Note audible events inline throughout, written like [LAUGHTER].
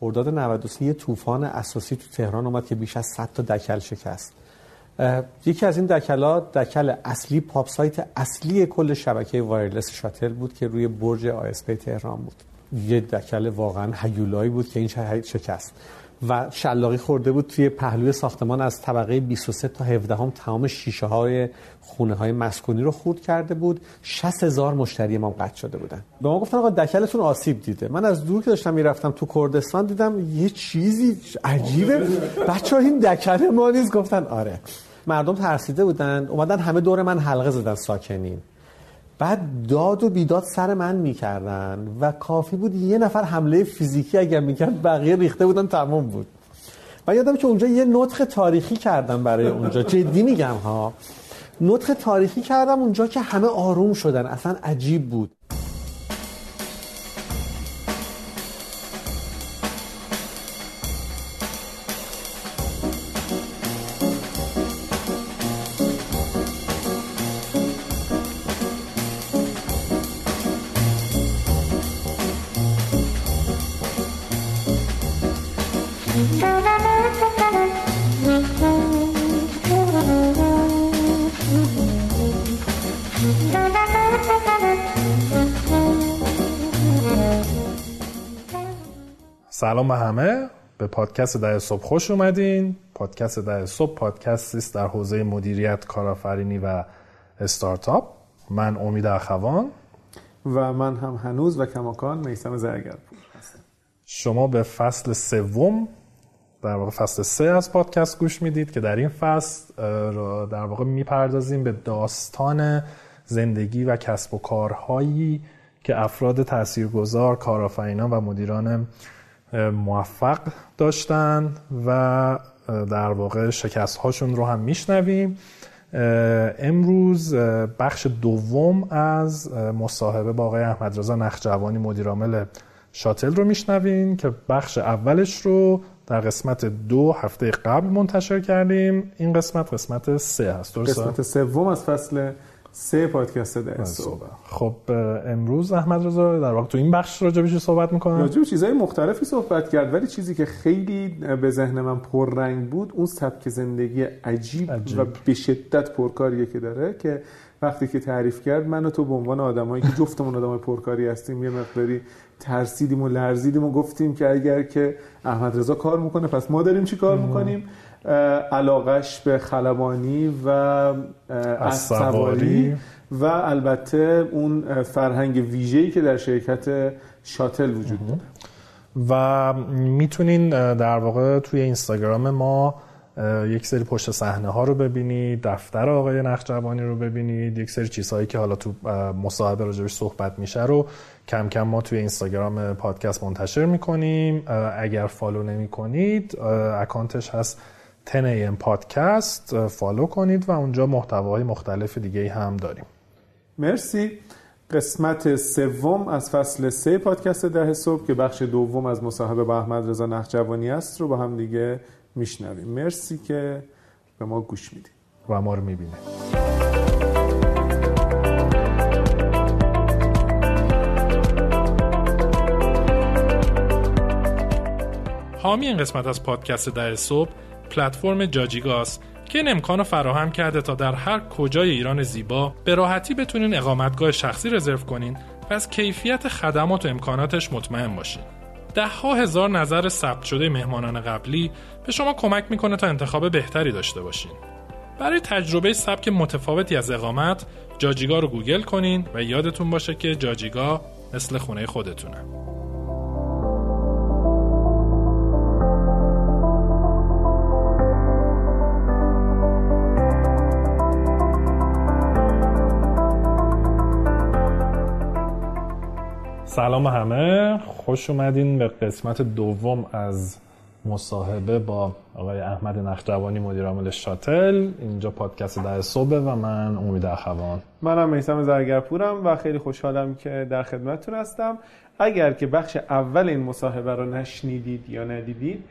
خرداد 93 یه طوفان اساسی تو تهران اومد که بیش از 100 تا دکل شکست. یکی از این دکلا دکل اصلی POP site اصلی کل شبکه wireless شاتل بود که روی برج ASP تهران بود. یه دکل واقعا هیولایی بود که این شکست. و شلاقی خورده بود توی پهلوی ساختمان از طبقه 23 تا 17 هم تمام شیشه های خونه های مسکونی رو خورد کرده بود. 60 هزار مشتری ما قطع شده بودن. به ما گفتن آقا دکلتون آسیب دیده. من از دور که داشتم می‌رفتم تو کردستان دیدم یه چیزی عجیبه. بچه ها این دکل ما نیست. گفتن آره. مردم ترسیده بودن. اومدن همه دور من حلقه زدن ساکنین. بعد داد و بیداد سر من می‌کردن و کافی بود یه نفر حمله فیزیکی اگر می‌کرد بقیه ریخته بودن تمام بود. و یادم که اونجا یه نطخ تاریخی کردم برای اونجا. جدی میگم ها. نطخ تاریخی کردم اونجا که همه آروم شدن. اصلا عجیب بود. سلام به همه. به پادکست ده صبح خوش اومدین. پادکست ده صبح پادکستی است در حوزه مدیریت کارآفرینی و استارتاپ. من امید اخوان. و من هم هنوز و کماکان میسم زرگرپور هستم. شما به فصل سوم در واقع فصل سه از پادکست گوش می‌دید که در این فصل در واقع می‌پردازیم به داستان زندگی و کسب و کارهایی که افراد تاثیرگذار کارآفرینان و مدیران موفق داشتن و در واقع شکست هاشون رو هم میشنویم. امروز بخش دوم از مصاحبه با آقای احمد رضا نخجوانی مدیرعامل شاتل رو میشنویم که بخش اولش رو در قسمت دو هفته قبل منتشر کردیم. این قسمت قسمت سه هست قسمت سوم از فصل سه پادکست در صبح خب امروز احمد رضا در واقع تو این بخش راجع به صحبت می‌کنم. راجع به چیزهای مختلفی صحبت کرد ولی چیزی که خیلی به ذهن من پررنگ بود اون سبک زندگی عجیب, عجیب. و به شدت پرکاریه که داره که وقتی که تعریف کرد من و تو به عنوان آدمایی که جفتمون آدمای پرکاری هستیم یه مقداری ترسیدیم و لرزیدیم و گفتیم که اگر که احمد رضا کار می‌کنه پس ما داریم چی کار می‌کنیم. علاقش به خلبانی و سواری. و البته اون فرهنگ ویژه‌ای که در شرکت شاتل وجود داره. و می‌تونین در واقع توی اینستاگرام ما یک سری پشت صحنه ها رو ببینید دفتر آقای نخجوانی رو ببینید یک سری چیزهایی که حالا تو مصاحبه راجبش صحبت میشه رو کم کم ما توی اینستاگرام پادکست منتشر می‌کنیم. اگر follow نمی کنید اکانتش هست 10 پادکست follow کنید و اونجا محتواهای مختلف دیگه هم داریم. مرسی. قسمت سوم از فصل سه پادکست ده صبح که بخش دوم از مصاحبه با احمد رضا نخجوانی است رو با هم دیگه میشنویم. مرسی که به ما گوش می‌دید و ما رو می‌بینه حامی این قسمت از پادکست ده صبح پلتفرم جاجیگاس که این امکان فراهم کرده تا در هر کجای ایران زیبا به راحتی بتونین اقامتگاه شخصی رزرو کنین و از کیفیت خدمات و امکاناتش مطمئن باشین. ده ها هزار نظر ثبت شده مهمانان قبلی به شما کمک می‌کنه تا انتخاب بهتری داشته باشین. برای تجربه سبک متفاوتی از اقامت جاجیگا رو گوگل کنین و یادتون باشه که جاجیگا مثل خونه خودتونه. سلام همه. خوش اومدین به قسمت دوم از مصاحبه با آقای احمد نخجوانی مدیر عامل شاتل. اینجا پادکست ده صبح و من امید اخوان. منم میسم زرگرپورم و خیلی خوشحالم که در خدمتتون هستم. اگر که بخش اول این مصاحبه رو نشنیدید یا ندیدید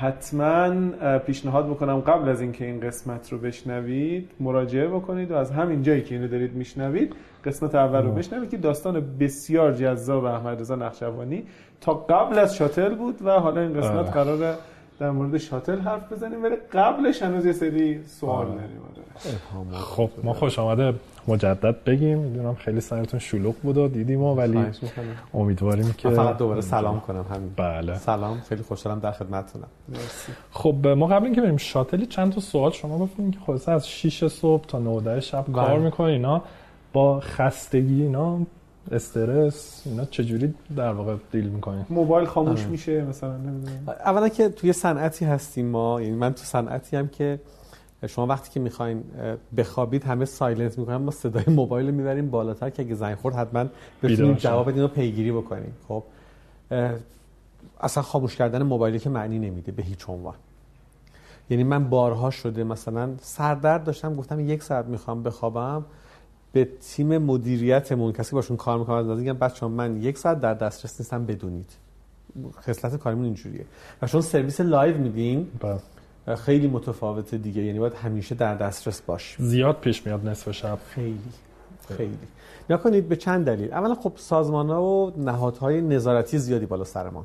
حتما پیشنهاد می‌کنم قبل از اینکه این قسمت رو بشنوید مراجعه بکنید و از همین جایی که اینو دارید میشنوید قسمت اول رو بشنوید که داستان بسیار جذاب احمد رضا نقشبانی تا قبل از شاتل بود و حالا این قسمت قراره در مورد شاتل حرف بزنیم ولی قبلش هنوز یه سری سوال داریم. خب ما خوش آمده مجدد بگیم. می‌دونم خیلی سرتون شلوغ بود و دیدیم و ولی امیدواریم که فقط دوباره سلام کنم همین. بله. سلام. خیلی خوشحالم در خدمتتونم. خب ما قبل اینکه بریم شاتلی چند تا سوال شما گفتین که خلاص از 6 صبح تا 9 شب بله. کار می‌کنین اینا. با خستگی اینا استرس اینا چجوری در واقع دیل می‌کنین موبایل خاموش میشه مثلا نمی‌دونم. اولا که توی صنعتی هستیم ما یعنی من تو صنعتی هم که شما وقتی که می‌خواین بخوابید همه سایلنت می‌کنن ما صدای موبایل رو می‌بریم بالاتر که اگه زنگ خورد حتما بتونیم جواب بدین و پیگیری بکنیم. خب اصلا خاموش کردن موبایلی که معنی نمیده به هیچ عنوان. یعنی من بارها شده مثلا سردرد داشتم گفتم یک ساعت می‌خوام بخوابم به تیم مدیریتمون کسی باشون کار می‌کنم از میگم بچه‌ها من یک ساعت در دسترس نیستم بدونید. خصلت کاریمون اینجوریه. و چون سرویس live میدیم خیلی متفاوته دیگه. یعنی باید همیشه در دسترس باش زیاد پیش میاد نصف شب. خیلی. خیلی. نگاه کنید به چند دلیل. اولا خب سازمان ها و نهادهای نظارتی زیادی بالا سرمان.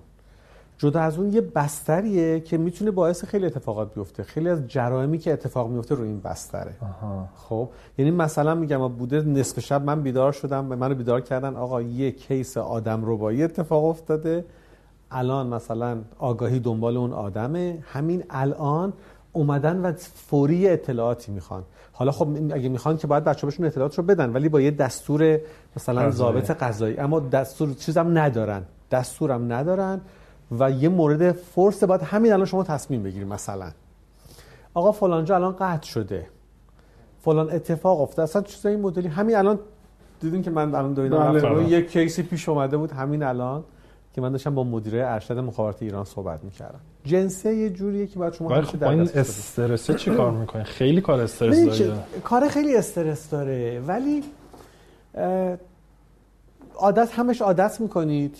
جدا از اون یه بستریه که می‌تونه باعث خیلی اتفاقات بیفته. خیلی از جرائمی که اتفاق میفته رو این بستره. آها. خب؟ یعنی مثلا میگم بوده نصف شب من بیدار شدم منو بیدار کردن. آقا یه case آدم ربایی اتفاق افتاده. الان مثلا آگاهی دنبال اون آدمه همین الان اومدن و فوری اطلاعاتی می‌خوان. حالا خب اگه می‌خوان که باید بچه بهشون اطلاعات رو بدن ولی با یه دستور مثلا ضابط قضایی. اما دستور چیزم ندارن. دستورم ندارن و یه مورد فرص باید همین الان شما تصمیم بگیرید مثلا. آقا فلانجا الان قطع شده. فلان اتفاق افتاد اصلا چیزای این مدلی. همین الان دیدین که من الان دویدم یک کیسی پیش اومده بود. همین الان. که من داشتم با مدیره ارشد مخابرات ایران صحبت می‌کردم. جنسه یه جوریه که باید شما باید خب این استرس چی کار می‌کنه؟ خیلی کار استرس داره. کار خیلی استرس داره. ولی عادت همش عادت می‌کنید.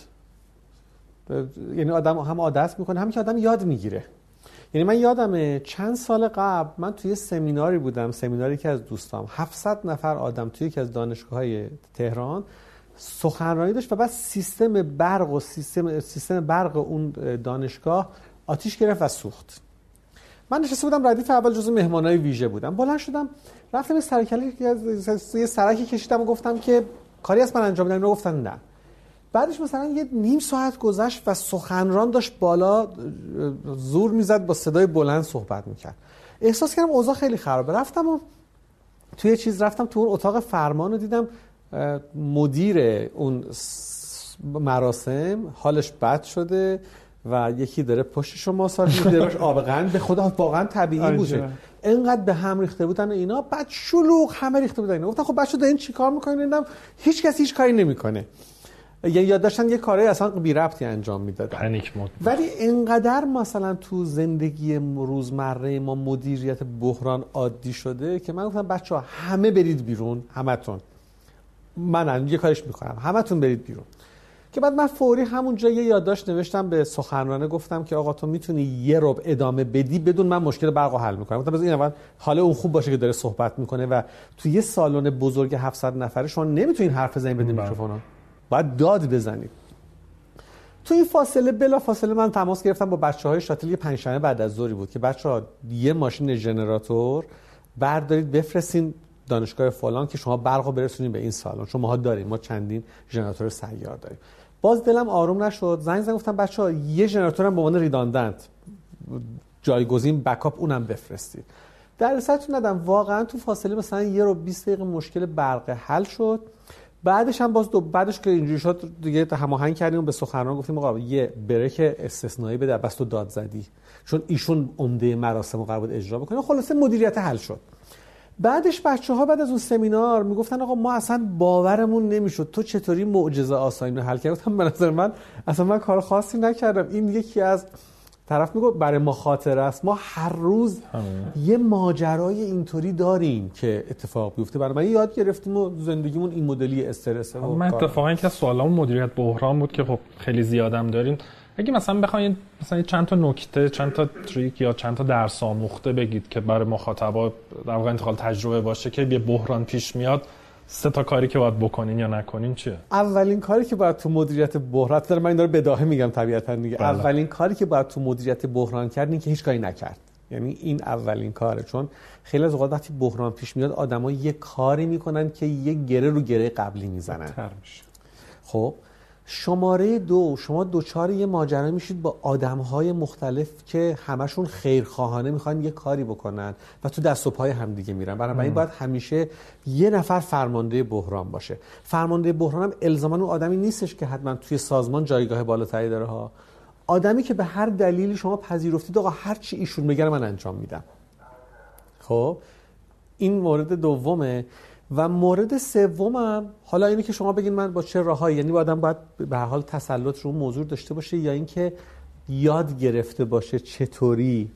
یعنی آدم هم عادت می‌کنه هم که آدم یاد می‌گیره. یعنی من یادمه چند سال قبل من توی سمیناری بودم. سمیناری که از دوستام. 700 نفر آدم توی یکی از دانشگاه های تهران سخنرانی داشت و بعد سیستم برق و سیستم سیستم برق اون دانشگاه آتیش گرفت و سوخت. من نشسته بودم ردیف اول جزو مهمانای ویژه بودم. بلند شدم رفتم یه سرکی کشیدم و گفتم که کاری از من انجام بدم گفتن نه. بعدش مثلا یه نیم ساعت گذشت و سخنران داشت بالا زور می‌زد با صدای بلند صحبت می‌کرد. احساس کردم اوضاع خیلی خرابه. رفتم و توی چیز رفتم تو اون اتاق فرمان رو دیدم. مدیر اون مراسم حالش بد شده و یکی داره پشتش رو ماساژ میده آب قند به خدا واقعا طبیعی بوده. انقدر به هم ریخته بودن اینا بعد شلوغ همه ریخته بودن اینا. گفتن خب بچه‌ها دارین چیکار می‌کنین؟ هیچ کسی هیچ کاری نمی‌کنه. یعنی یاد داشتن یه کاری اصلا بی ربطی انجام می‌دادن. ولی انقدر مثلا تو زندگی روزمره ما مدیریت بحران عادی شده که من گفتم بچه ها همه برید بیرون همتون. من یه کارش می‌کنم. همتون برید بیرون. که بعد من فوری همونجا یه یادداشت نوشتم به سخنرانه گفتم که آقا تو می‌تونی یه رب ادامه بدی بدون من مشکل برق حل می‌کنم. گفتم این اول حال اون خوب باشه که داره صحبت می‌کنه و تو یه سالن بزرگ 700 نفره شما نمی‌تونین حرف بزنید بدین میکروفون باید داد بزنید. تو این فاصله بلا فاصله من تماس گرفتم با بچه های شاتل. یه پنجشنبه بعد از ظهری بود که بچه ها یه ماشین ژنراتور بردارید بفرستین دانشگاه فلان که شما برق رو برسونید به این سالن. چون ما داریم ما چندین ژنراتور سیار داریم. باز دلم آروم نشد. زنگ زنگ گفتم بچه ها یه ژنراتور هم به عنوان ریداندنت. جایگزین بکاپ اونم بفرستید. در اصلتون ندم. واقعا تو فاصله مثلا یه رو 20 دقیقه مشکل برق حل شد. بعدش هم باز دو بعدش که اینجوری شد دیگه هماهنگ کردیم به سخنران گفتیم آقا یه بریک استثنایی بده بس تو داد زدی. چون ایشون عمده مراسم رو قرار اجرا بکنه. خلاصه مدیریت حل شد. بعدش بچه ها بعد از اون سمینار می‌گفتن آقا ما اصلا باورمون نمی‌شد. تو چطوری معجزه آسانی رو حل کردی؟ گفتم [LAUGHS] به نظر من اصلا من کار خاصی نکردم. این یکی از طرف میگه برای ما خاطر است. ما هر روز همه. یه ماجرای اینطوری داریم که اتفاق بیفته. برای من یاد گرفتیم و زندگیمون این مدلی استرسه من اتفاقا که سوالمون مدیریت بحران بود که خب خیلی زیادم داریم. اگه مثلا بخواید مثلا چند تا نکته چند تا تریک یا چند تا درس آموخته بگید که برای مخاطبا در واقع انتقال تجربه باشه که یه بحران پیش میاد سه تا کاری که باید بکنین یا نکنین چیه؟ اولین کاری که باید تو مدیریت بحران داره من داره بداهه میگم طبیعتا دیگه. بله. اولین کاری که باید تو مدیریت بحران کرد این که هیچ کاری نکرد. یعنی این اولین کاره. چون خیلی از اوقات وقتی بحران پیش میاد آدما یه کاری می‌کنن که یه گره رو گره قبلی می‌زنن. خب؟ شماره دو شما دوچار یه ماجرا میشید با آدم های مختلف که همشون خیرخواهانه می‌خوان یه کاری بکنن و تو دست و پای همدیگه میرن. این باید همیشه یه نفر فرمانده بحران باشه. فرمانده بحران هم الزاما اون آدمی نیستش که حتما توی سازمان جایگاه بالاتری داره ها. آدمی که به هر دلیلی شما پذیرفتید آقا هر چی ایشون بگه من انجام میدم. خب این مورد دومه. و مورد سومم حالا اینه که شما بگین من با چه راهایی یعنی آدم باید به حال تسلط رو موضوع داشته باشه یا اینکه یاد گرفته باشه چطوری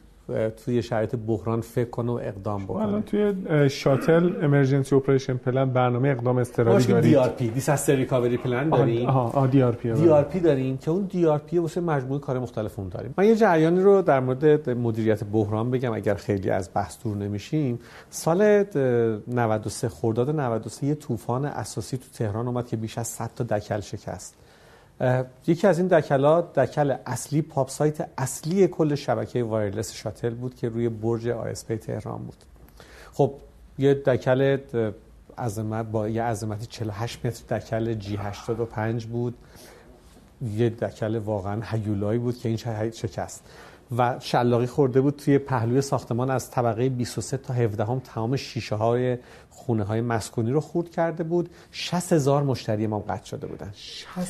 توی شرایط بحران فکر کنه و اقدام بکنه الان توی شاتل emergency operation plan برنامه اقدام اضطراری دارید. DR P disaster recovery plan داریم. آها DRP دی آر پی داریم که اون دی آر پی واسه مجموعه کار مختلف اون داریم. من یه جریانی رو در مورد مدیریت بحران بگم اگر خیلی از بحث دور نمیشیم. سال 93 خرداد 93 یه طوفان اساسی تو تهران اومد که بیش از 100 تا دکل شکست. یکی از این دکلا دکل اصلی POP site اصلی کل شبکه wireless شاتل بود که روی برج ASP تهران بود. خب یه دکل عظمت با یه عظمتی 48 متر دکل G 85 بود. یه دکل واقعا هیولایی بود که این شکست و شلاقی خورده بود توی پهلوی ساختمان از طبقه 23 تا 17 هم تمام شیشه های خونه های مسکونی رو خورد کرده بود. 60 هزار مشتری ما قطع شده بودن.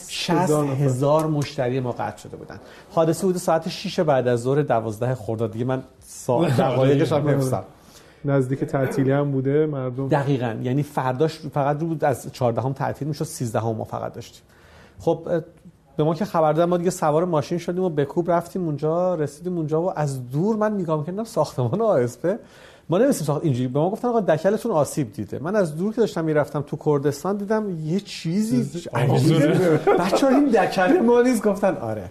60 هزار مشتری ما قطع شده بودن. حادثه بود ساعت 6 بعد از ظهر 12 خرداد. دیگه من [LAUGHS] دقایقش هم حفظم نزدیک تعطیلی هم بوده مردم. دقیقا. یعنی فرداش فقط رو بود از 14 هم تعطیل می‌شد 13 هم ما فقط داشتیم. خب به ما که خبر دادن ما دیگه سوار ماشین شدیم و بکوب رفتیم اونجا رسیدیم اونجا و از دور من نگاه می‌کردم ساختمان آسپه ما نمیستیم ساخت اینجوری به ما گفتن آقا دکلتون آسیب دیده. من از دور که داشتم می‌رفتم تو کردستان دیدم یه چیزی بچه این دکل ما نیست گفتن آره.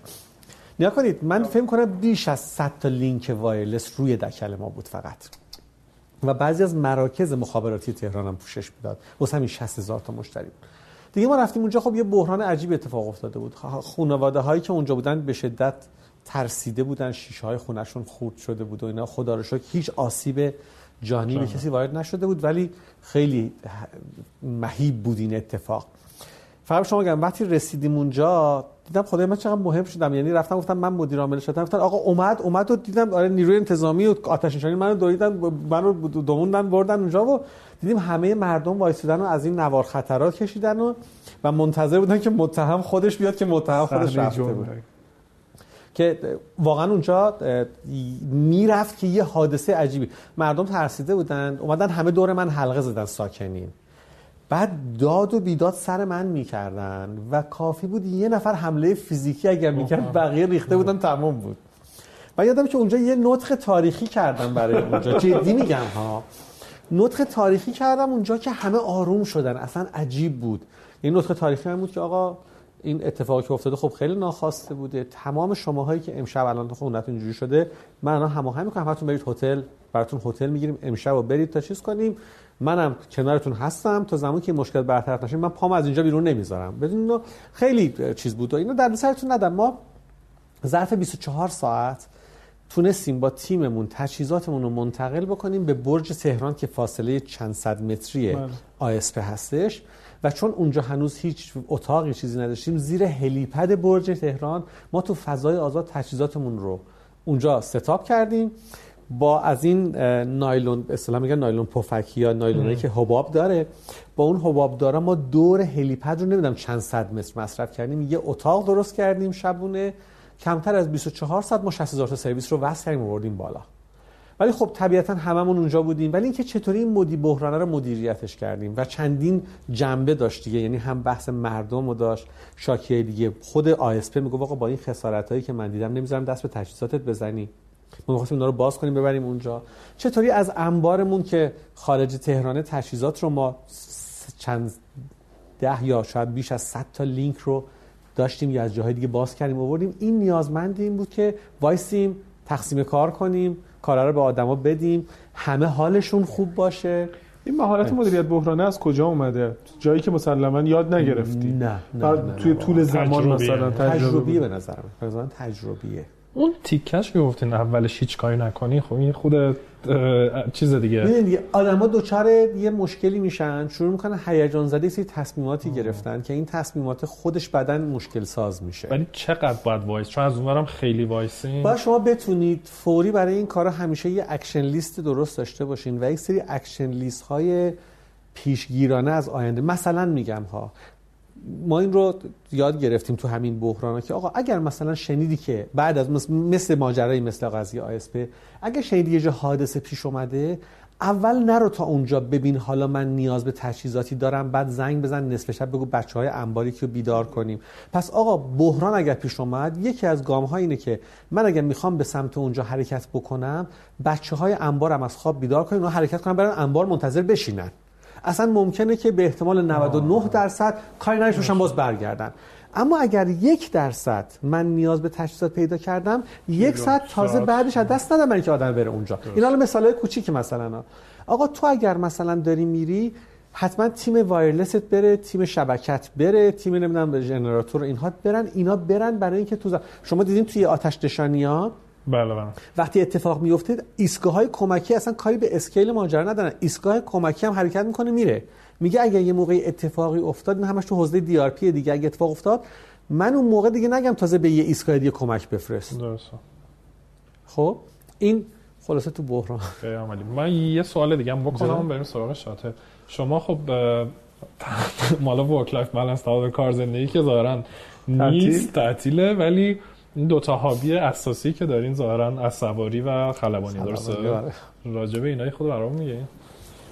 نیا کنید من فهم کنم بیش از 100 تا لینک وایرلس روی دکل ما بود فقط. و بعضی از مراکز مخابراتی تهران هم پوشش می‌داد. واسه همین 60 هزار تا مشتری بود. دیگه ما رفتیم اونجا خب یه بحران عجیب اتفاق افتاده بود. خانواده هایی که اونجا بودن به شدت ترسیده بودن شیشه های خونشون خورد شده بود و اینا. خدا رو شکر هیچ آسیب جانی به کسی وارد نشده بود ولی خیلی مهیب بود این اتفاق. فقط شما گم وقتی رسیدیم اونجا دیدم خدای من چقدر مهم شدم. یعنی رفتم گفتم من مدیر عامل شدم. گفتن آقا اومد اومد و دیدم آره نیروی انتظامی و آتش نشانی منو دویدن منو دووندن بردن اونجا و دیدیم همه مردم وایسیدن و از این نوار خطرات کشیدن و و منتظر بودن که متهم خودش بیاد که متهم خودش رفته بود. که واقعا اونجا می‌رفت که یه حادثه عجیبی. مردم ترسیده بودن اومدن همه دور من حلقه زدن ساکنین. بعد داد و بیداد سر من می‌کردن و کافی بود یه نفر حمله فیزیکی اگر می‌کرد بقیه ریخته بودن تمام بود. و یادم که اونجا یه نطق تاریخی کردم برای اونجا. جدی میگم ها. نطق تاریخی کردم اونجا که همه آروم شدن. اصلا عجیب بود. این نطق تاریخی هم بود که آقا این اتفاقی که افتاده خب خیلی ناخواسته بوده. تمام شماهایی که امشب الان خونتون اینجوری شده من الان هماهنگ می‌کنم. هرتون برید هتل براتون هتل می‌گیریم. امشب و برید تا چیز کنیم. منم کنارتون هستم تا زمانی که مشکل برطرف نشه من پام از اینجا بیرون نمی‌ذارم. بدون خیلی چیز بود. و اینو در سرتون ندم. ما ظرف 24 ساعت تونستیم با تیممون تجهیزاتمون رو منتقل بکنیم به برج تهران که فاصله چند صد متری بله. آیسپه هستش. و چون اونجا هنوز هیچ اتاقی چیزی نداشتیم زیر هلیپد برج تهران ما تو فضای آزاد تجهیزاتمون رو اونجا ستاپ کردیم. با از این نایلون اصطلاح میگن نایلون پفکی یا نایلونی که حباب داره. با اون حباب داره ما دور هلیپد رو نمی‌دونم چند صد متر مصرف کردیم. یه اتاق درست کردیم شبونه. کمتر از 24 ساعت ما 60 هزار تا سرویس رو وصل کردیم آوردیم بالا. ولی خب طبیعتا هممون اونجا بودیم. ولی اینکه چطوری این مدی بحرانه رو مدیریتش کردیم و چندین جنبه داشت دیگه. یعنی هم بحث مردم رو داشت. شاکیه دیگه خود آیسپی میگه آقا با این خسارت هایی که من دیدم نمی‌ذارم دست به تجهیزاتت بزنی. ما می‌خواستیم رو باز کنیم ببریم اونجا. چطوری از انبارمون که خارج تهران تجهیزات رو ما چند ده یا شاید بیش از 100 تا لینک رو داشتیم یا از جاهای دیگه باز کردیم آوردیم. این نیازمند این بود که وایسیم تقسیم کار کنیم کارا رو به آدما بدیم همه حالشون خوب باشه. این مهارت مدیریت بحرانه از کجا اومده؟ جایی که مسلما یاد نگرفتی. نه نه, بعد نه, توی نه. طول زمان تجربیه. مثلا تجربیه تجربه به نظرم. به نظرم تجربیه. اون تیکش که گفتین اولش هیچ کاری نکنی خب این خود چیز دیگه. دیگه آدما دچار یه مشکلی میشن. شروع می‌کنن هیجان زده سری تصمیماتی گرفتن که این تصمیمات خودش بعدن مشکل ساز میشه. ولی چقدر باید وایس؟ چون از اونورم خیلی وایسین. باید شما بتونید فوری برای این کارا همیشه یه action list درست داشته باشین و یک سری action list های پیشگیرانه از آینده. مثلا میگم ها ما این رو یاد گرفتیم تو همین بحران که آقا اگر مثلا شنیدی که بعد از مثل, ماجرای مثل قضیه ASP اگر شنیدی یه جا حادثه پیش اومده اول نرو تا اونجا ببین حالا من نیاز به تجهیزاتی دارم بعد زنگ بزن نصف شب بگو بچه های انباری که بیدار کنیم. پس آقا بحران اگر پیش اومد یکی از گام ها اینه که من اگر می‌خوام به سمت اونجا حرکت بکنم بچه های انبارم از خواب بیدار کنیم و حرکت کنم برن انبار منتظر بشینن. اصلا ممکنه که به احتمال 99 درصد کاری نداشته باشن باز برگردن. اما اگر یک درصد من نیاز به تجهیزات پیدا کردم یک ساعت تازه. بعدش از دست ندم برای اینکه آدم بره اونجا. این حالا مثالای کوچیک مثلا. آقا تو اگر مثلا داری میری حتما تیم وایرلست بره تیم شبکت بره تیم نمی‌دونم ژنراتور اینها برن اینا برن برای اینکه تو ز- شما دیدین توی آتش نشانی ها بله بله. وقتی اتفاق میفته ایستگاه های کمکی اصلا کاری به scale ماجرا ندارن. ایستگاه کمکی هم حرکت می‌کنه میره. میگه اگر یه موقع اتفاقی افتاد این همش تو حوزه DRP دیگه اگه اتفاق افتاد من اون موقع دیگه نگم تازه به یه ایستگاه دیگه کمک بفرست. درسته. خب؟ این خلاصه تو بحران. من یه سوال دیگه هم بکنم. بریم سراغ شاتل شما خب [LAUGHS] مالا work life balance تا کار زندگی که ظاهرا نیست تعطیله ولی این دوتا hobby اساسی که دارین ظاهرا اسب سواری و خلبانی درسته؟ خلبانی، راجع به اینای خود برام میگه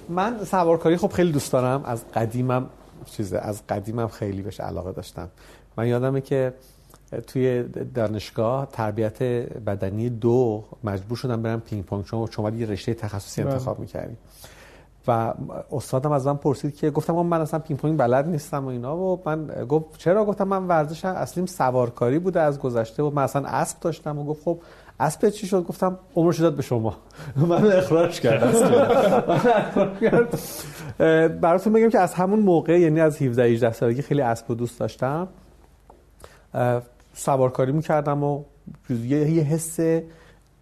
من سوارکاری خب خیلی دوست دارم. از قدیمم چیزه از قدیمم خیلی بهش علاقه داشتم. من یادمه که توی دانشگاه تربیت بدنی دو مجبور شدم برم پینگ پونگ چون شما باید یه رشته تخصصی بله. انتخاب می‌کردی. و استادم از من پرسید که گفتم من اصلا پینگ پونگ بلد نیستم و اینا و من گفت چرا؟ گفتم من ورزش اصلیم سوارکاری بوده از گذشته و من اصلا اسب داشتم و گفت خب اسب چی شد؟ گفتم عمرش داد به شما. [LAUGHS] من اخراج کردم. [LAUGHS] براتون بگم که از همون موقع یعنی از 17 18 سالگی خیلی اسب رو دوست داشتم. سوارکاری می‌کردم و یه حس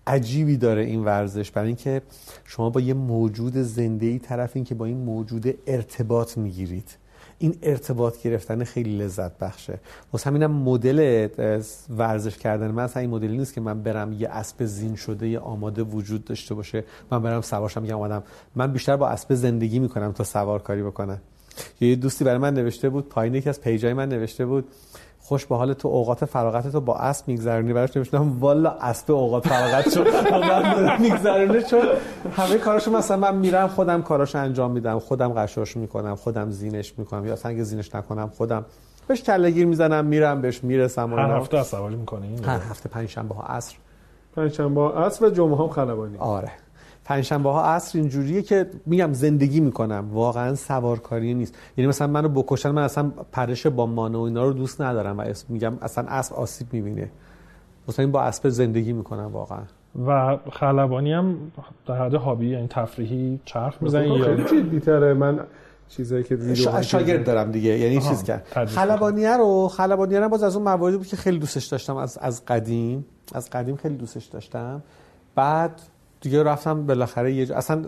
عجیبی داره این ورزش. برای اینکه شما با یه موجود زنده ای طرفین که با این موجود ارتباط می‌گیرید. این ارتباط گرفتن خیلی لذت بخشه. واسه همینم مدل ورزش کردن من اصلا این مدلی نیست که من برم یه اسب زین شده یه آماده وجود داشته باشه. من برم سوارشم میگم آدم من بیشتر با اسب زندگی می‌کنم تا سوارکاری بکنم یه دوستی برای من نوشته بود پایین یکی از پیجای من نوشته بود خوش به حال تو اوقات فراغت تو با اسب میگذرونی. براش نوشتم والا اسب اوقات فراغت شد. [LAUGHS] میگذرونه. چون همه کاراشو مثلا من میرم خودم کاراشو انجام میدم. خودم قشاش می‌کنم خودم زینش می‌کنم. یا اصلا اگه زینش نکنم خودم بهش کله گیر می‌زنم میرم بهش می‌رسم هر. هفته از سوالی می‌کنین هر هفته پنج شنبه ها عصر. پنجشنبه عصر و جمعه هم خلبانی. آره. پنجشنبه ها عصر اینجوریه که میگم زندگی می‌کنم. واقعا سوارکاری نیست. یعنی مثلا منو بکشن من اصلا پرش با مانو و اینا رو دوست ندارم و میگم اصلا اسب آسیب می‌بینه. مثلا این با اسب زندگی می‌کنم واقعا. و خلبانی هم در حد هابی یعنی تفریحی چرخ می‌زنین خیلی یا جدی تره. من چیزایی که ویدیو شا- شاگرد دارم دیگه. یعنی آها، چیز کرد خلبانیه رو خلبانیه رو باز از اون مواردی بود که خیلی دوستش داشتم. از از قدیم. از قدیم خیلی دوستش داشتم. بعد دیگه رفتم بالاخره یه جا- اصلا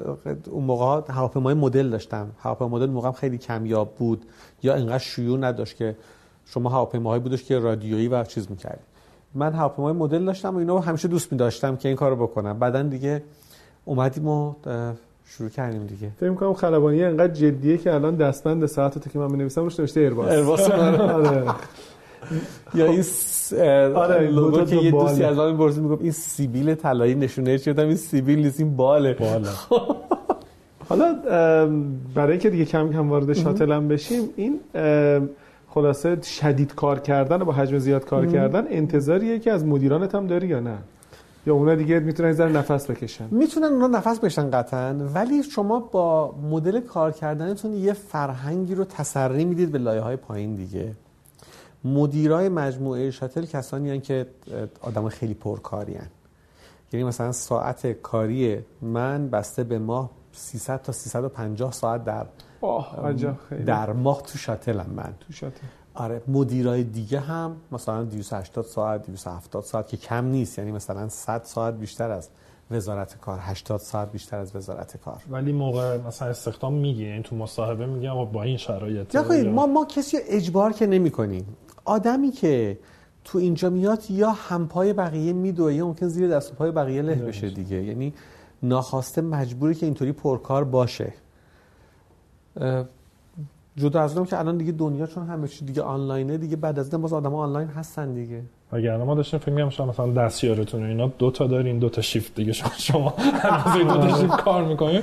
اون موقع هواپیمای مدل داشتم. هواپیمای مدل موقع خیلی کمیاب بود. یا انقدر شیوع نداشت که شما هواپیماهایی بودش که رادیویی و چیز می‌کردی. من هواپیمای مدل داشتم و اینا همیشه دوست می داشتم که این کارو بکنم. بعدا دیگه اومدیم و شروع کردیم دیگه. فکر می‌کنم خلبانی انقدر جدیه که الان دستبند ساعتتو که من می‌نویسم روش نوشته ایرباس ارباس. [LAUGHS] آره. یا این آره، لوگو که یه. دوستی از من می‌پرسید می‌گفت این سیبیل طلایی نشونه چی این سیبیل نیست این باله. [LAUGHS] حالا برای اینکه دیگه کم کم وارد شاتل هم بشیم این خلاصه شدید کار کردن و با حجم زیاد کار کردن انتظاریه که از مدیرانت هم داری یا نه؟ یا اونا دیگه می‌تونن یه نفس بکشن؟ می‌تونن اونا نفس بکشن قطعا ولی شما با مدل کار کردنتون یه فرهنگی رو تسری می‌دید به لایه های پایین دیگه. مدیرای مجموعه شاتل کسانی هن که آدم خیلی پرکاری هن. یعنی مثلا ساعت کاری من بسته به ماه 300 تا 350 ساعت در در ماه تو شاتلم من. تو شاتل. آره مدیرای دیگه هم مثلا 280 ساعت 270 ساعت که کم نیست. یعنی مثلا 100 ساعت بیشتر از وزارت کار 80 ساعت بیشتر از وزارت کار. ولی موقع مثلا استخدام میگی یعنی تو مصاحبه میگه با این شرایط. نه ما ما کسی اجبار که نمی کنیم آدمی که تو اینجا میاد یا همپای بقیه میدوه یا ممکن زیر دست و پای بقیه له بشه دیگه. یعنی ناخواسته مجبوری که اینطوری پرکار باشه. جدا از اونم که الان دیگه دنیا چون همه چی دیگه آنلاینه دیگه بعد از باز آدم آنلاین هستن دیگه. اگر ما داشتیم فکر می‌کنم شما مثلا دستیارتون اینا دو تا دارین دو تا شیفت دیگه. شما شما دو تا شیفت کار می‌کنین.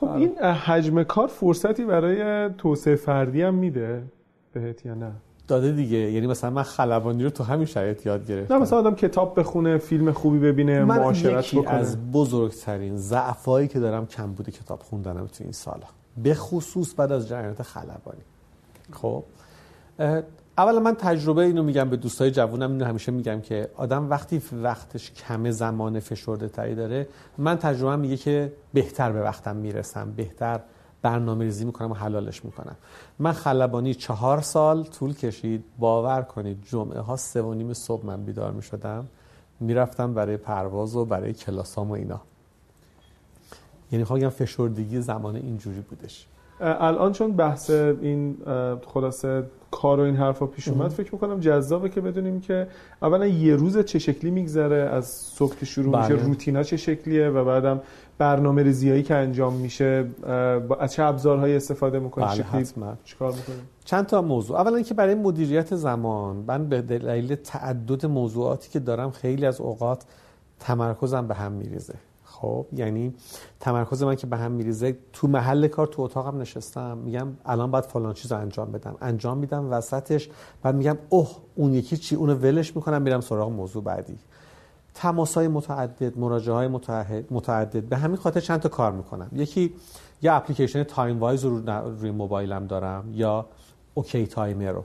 خب این حجم کار فرصتی برای توسعه فردی هم میده. بهت یا نه؟ داده دیگه. یعنی مثلا من خلبانی رو تو همین شرایط یاد گرفتم. نه مثلا آدم کتاب بخونه فیلم خوبی ببینه من معاشرت یکی بکنه. از بزرگترین ضعفایی که دارم کم بوده کتاب خوندنم تو این سالا. به خصوص بعد از جریانات خلبانی. خب؟ اولا من تجربه اینو میگم به دوستای جوونم اینو همیشه میگم که آدم وقتی وقتش کم زمان فشرده تری داره من تجربه میگه که بهتر به وقتم می‌رسم بهتر برنامه ریزی می‌کنم و حلالش می‌کنم. من خلبانی چهار سال طول کشید. باور کنید جمعه ها سه و نیم صبح من بیدار می‌شدم. می‌رفتم برای پرواز و برای کلاسام و اینا. یعنی خواهیم فشردگی زمان اینجوری بودش. الان چون بحث این خلاصه کار و این حرفا پیش اومد. فکر می‌کنم جذابه که بدونیم که اولا یه روز چه شکلی میگذره از صبح که شروع میشه بله. روتینا چه شکلیه و بعدم برنامه ریزیایی که انجام میشه از چه ابزارهایی استفاده می‌کنی بله شکلی حتما. چیکار می‌کنی چند تا موضوع. اولا که برای مدیریت زمان من به دلیل تعدد موضوعاتی که دارم خیلی از اوقات تمرکزم به هم میریزه. خب یعنی تمرکز من که به هم میریزه تو محل کار تو اتاقم نشستم میگم الان باید فلان چیز رو انجام بدم. انجام میدم وسطش بعد میگم اوه اون یکی چی؟ اونو ولش می‌کنم میرم سراغ موضوع بعدی. تماس های متعدد مراجعه های متعدد به همین خاطر چند تا کار می‌کنم. یکی یا اپلیکیشن تایم وایز رو روی موبایلم دارم یا اوکی تایمر رو.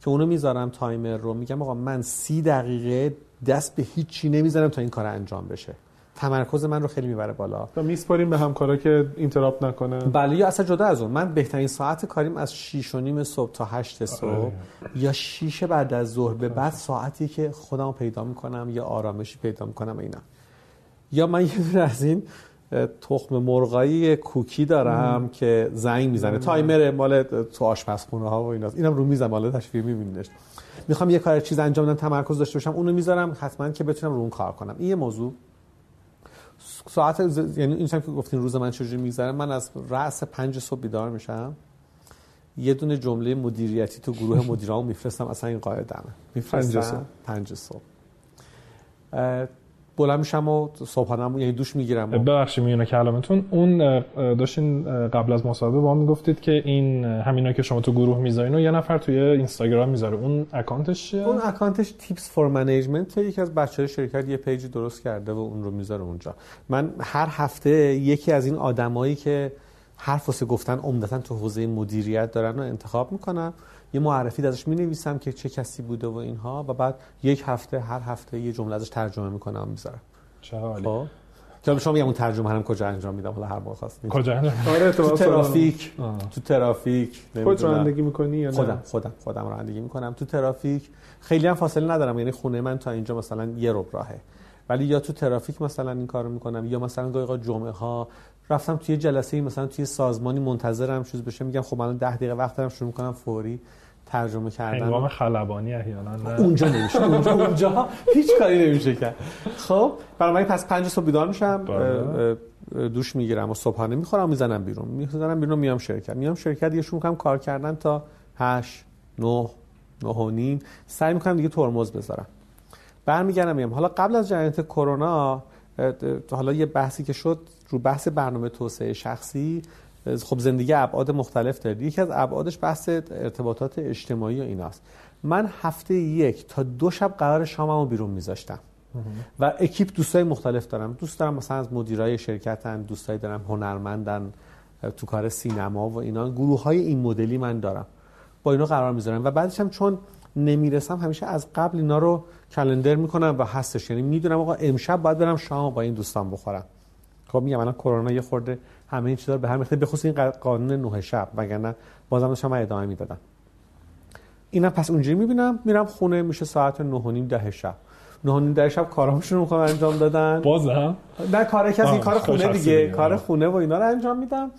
که اونو می‌ذارم تایمر رو میگم آقا من سی دقیقه دست به هیچی نمی‌زنم تا این کار انجام بشه. تمرکز من رو خیلی می‌بره بالا. و میسپاریم به همکارا که interrupt نکنه. بله یا اصلا جدا از اون. من بهترین ساعت کاریم از 6 و نیم صبح تا 8 صبح. یا 6 بعد از ظهر به بعد ساعتی که خودم پیدا می‌کنم یا آرامشی پیدا می‌کنم اینا. یا من یه از این تخم مرغایی کوکی دارم ام. که زنگ می‌زنه. تایمر مال تو آشپزخونه ها و ایناست. اینم رو میزم مال تشویق میبینیش می‌خوام یه کار چیز انجام بدم تمرکز داشته باشم. اونو می‌ذارم حتما که بتونم رو اون کار کنم. این یه موضوع. ساعت یعنی این که گفتین روز من چجوری میگذره من از رأس پنج صبح بیدار میشم. یه دونه جمله مدیریتی تو گروه مدیران میفرستم اصلا این قاعدمه. میفرستم پنج صبح. بلند میشم و صبحانم یعنی دوش می‌گیرم ببخشید میونه کلامتون اون داشتین قبل از مصاحبه با هم می‌گفتید که این همینا که شما تو گروه می‌ذارین و یه نفر توی اینستاگرام می‌ذاره. اون اکانتش چیه؟ اون اکانتش tips for management یکی از بچه‌های شرکت یه page ی درست کرده و اون رو می‌ذاره اونجا. من هر هفته یکی از این آدمایی که حرف واسه گفتن عمدتا تو حوزه مدیریت دارن رو انتخاب می‌کنم. یه معرفی ازش می نویسم که چه کسی بوده و اینها و بعد یک هفته هر هفته یه جمله ازش ترجمه می‌کنم می‌ذارم. چه حالی خب؟ که شما میگم اون ترجمه هم کجا انجام میدم؟ حالا هر موقع خواستید. کجا آره تو ترافیک. تو ترافیک. خود رانندگی می‌کنی یا نه؟ خودم خودم خودم رانندگی می‌کنم. تو ترافیک خیلی هم فاصله ندارم یعنی خونه من تا اینجا مثلا یه ربع راهه. ولی یا تو ترافیک مثلا این کارو می‌کنم یا مثلا گاهی جمعه ها رفتم توی جلسه مثلا توی سازمانی منتظرم چیز بشه میگم خب الان 10 دقیقه وقت دارم شروع می‌کنم فوری. ترجمه کردن هنگام خلبانی احیانا اونجا نمیشه. اونجا, اونجا. هیچ کاری نمیشه کرد. خب برای پس پنج صبح بیدار میشم. دوش می‌گیرم و صبحانه می‌خورم می‌زنم بیرون. می‌زنم بیرون میام شرکت. میام شرکت یه شروع کنم کار کردن تا 8 9 9 و نیم. سعی می‌کنم دیگه ترمز بذارم. برمیگردم میام حالا قبل از جریانات کرونا حالا یه بحثی که شد رو بحث برنامه توسعه شخصی خب زندگی ابعاد مختلف داره. یکی از ابعادش بحث ارتباطات اجتماعی و ایناست. من هفته یک تا دو شب قرار شاممو بیرون میذاشتم. و اکیپ دوستای مختلف دارم. دوست دارم مثلا از مدیرای شرکتن دوستایی دارم هنرمندن تو کار سینما و اینا. گروه های این مدلی من دارم. با اینا قرار می‌ذارم. و بعدش هم چون نمی‌رسم همیشه از قبل اینا رو کلندر می‌کنم و هستش. یعنی می‌دونم آقا امشب باید برم شام با این دوستان بخورم. خب میگم الان کرونا یه خورده همه این چیزا رو به هم ریخته بخصوص این قانون نه شب. وگرنه بازم داشتم ادامه می‌دادم. اینا پس اونجوری می‌بینم. میرم خونه میشه ساعت 9 و نیم ده شب. 9 و نیم ده شب کارامشون رو انجام دادن. بازم؟ نه کار کسی کار خونه دیگه. کار خونه و اینا رو انجام میدم.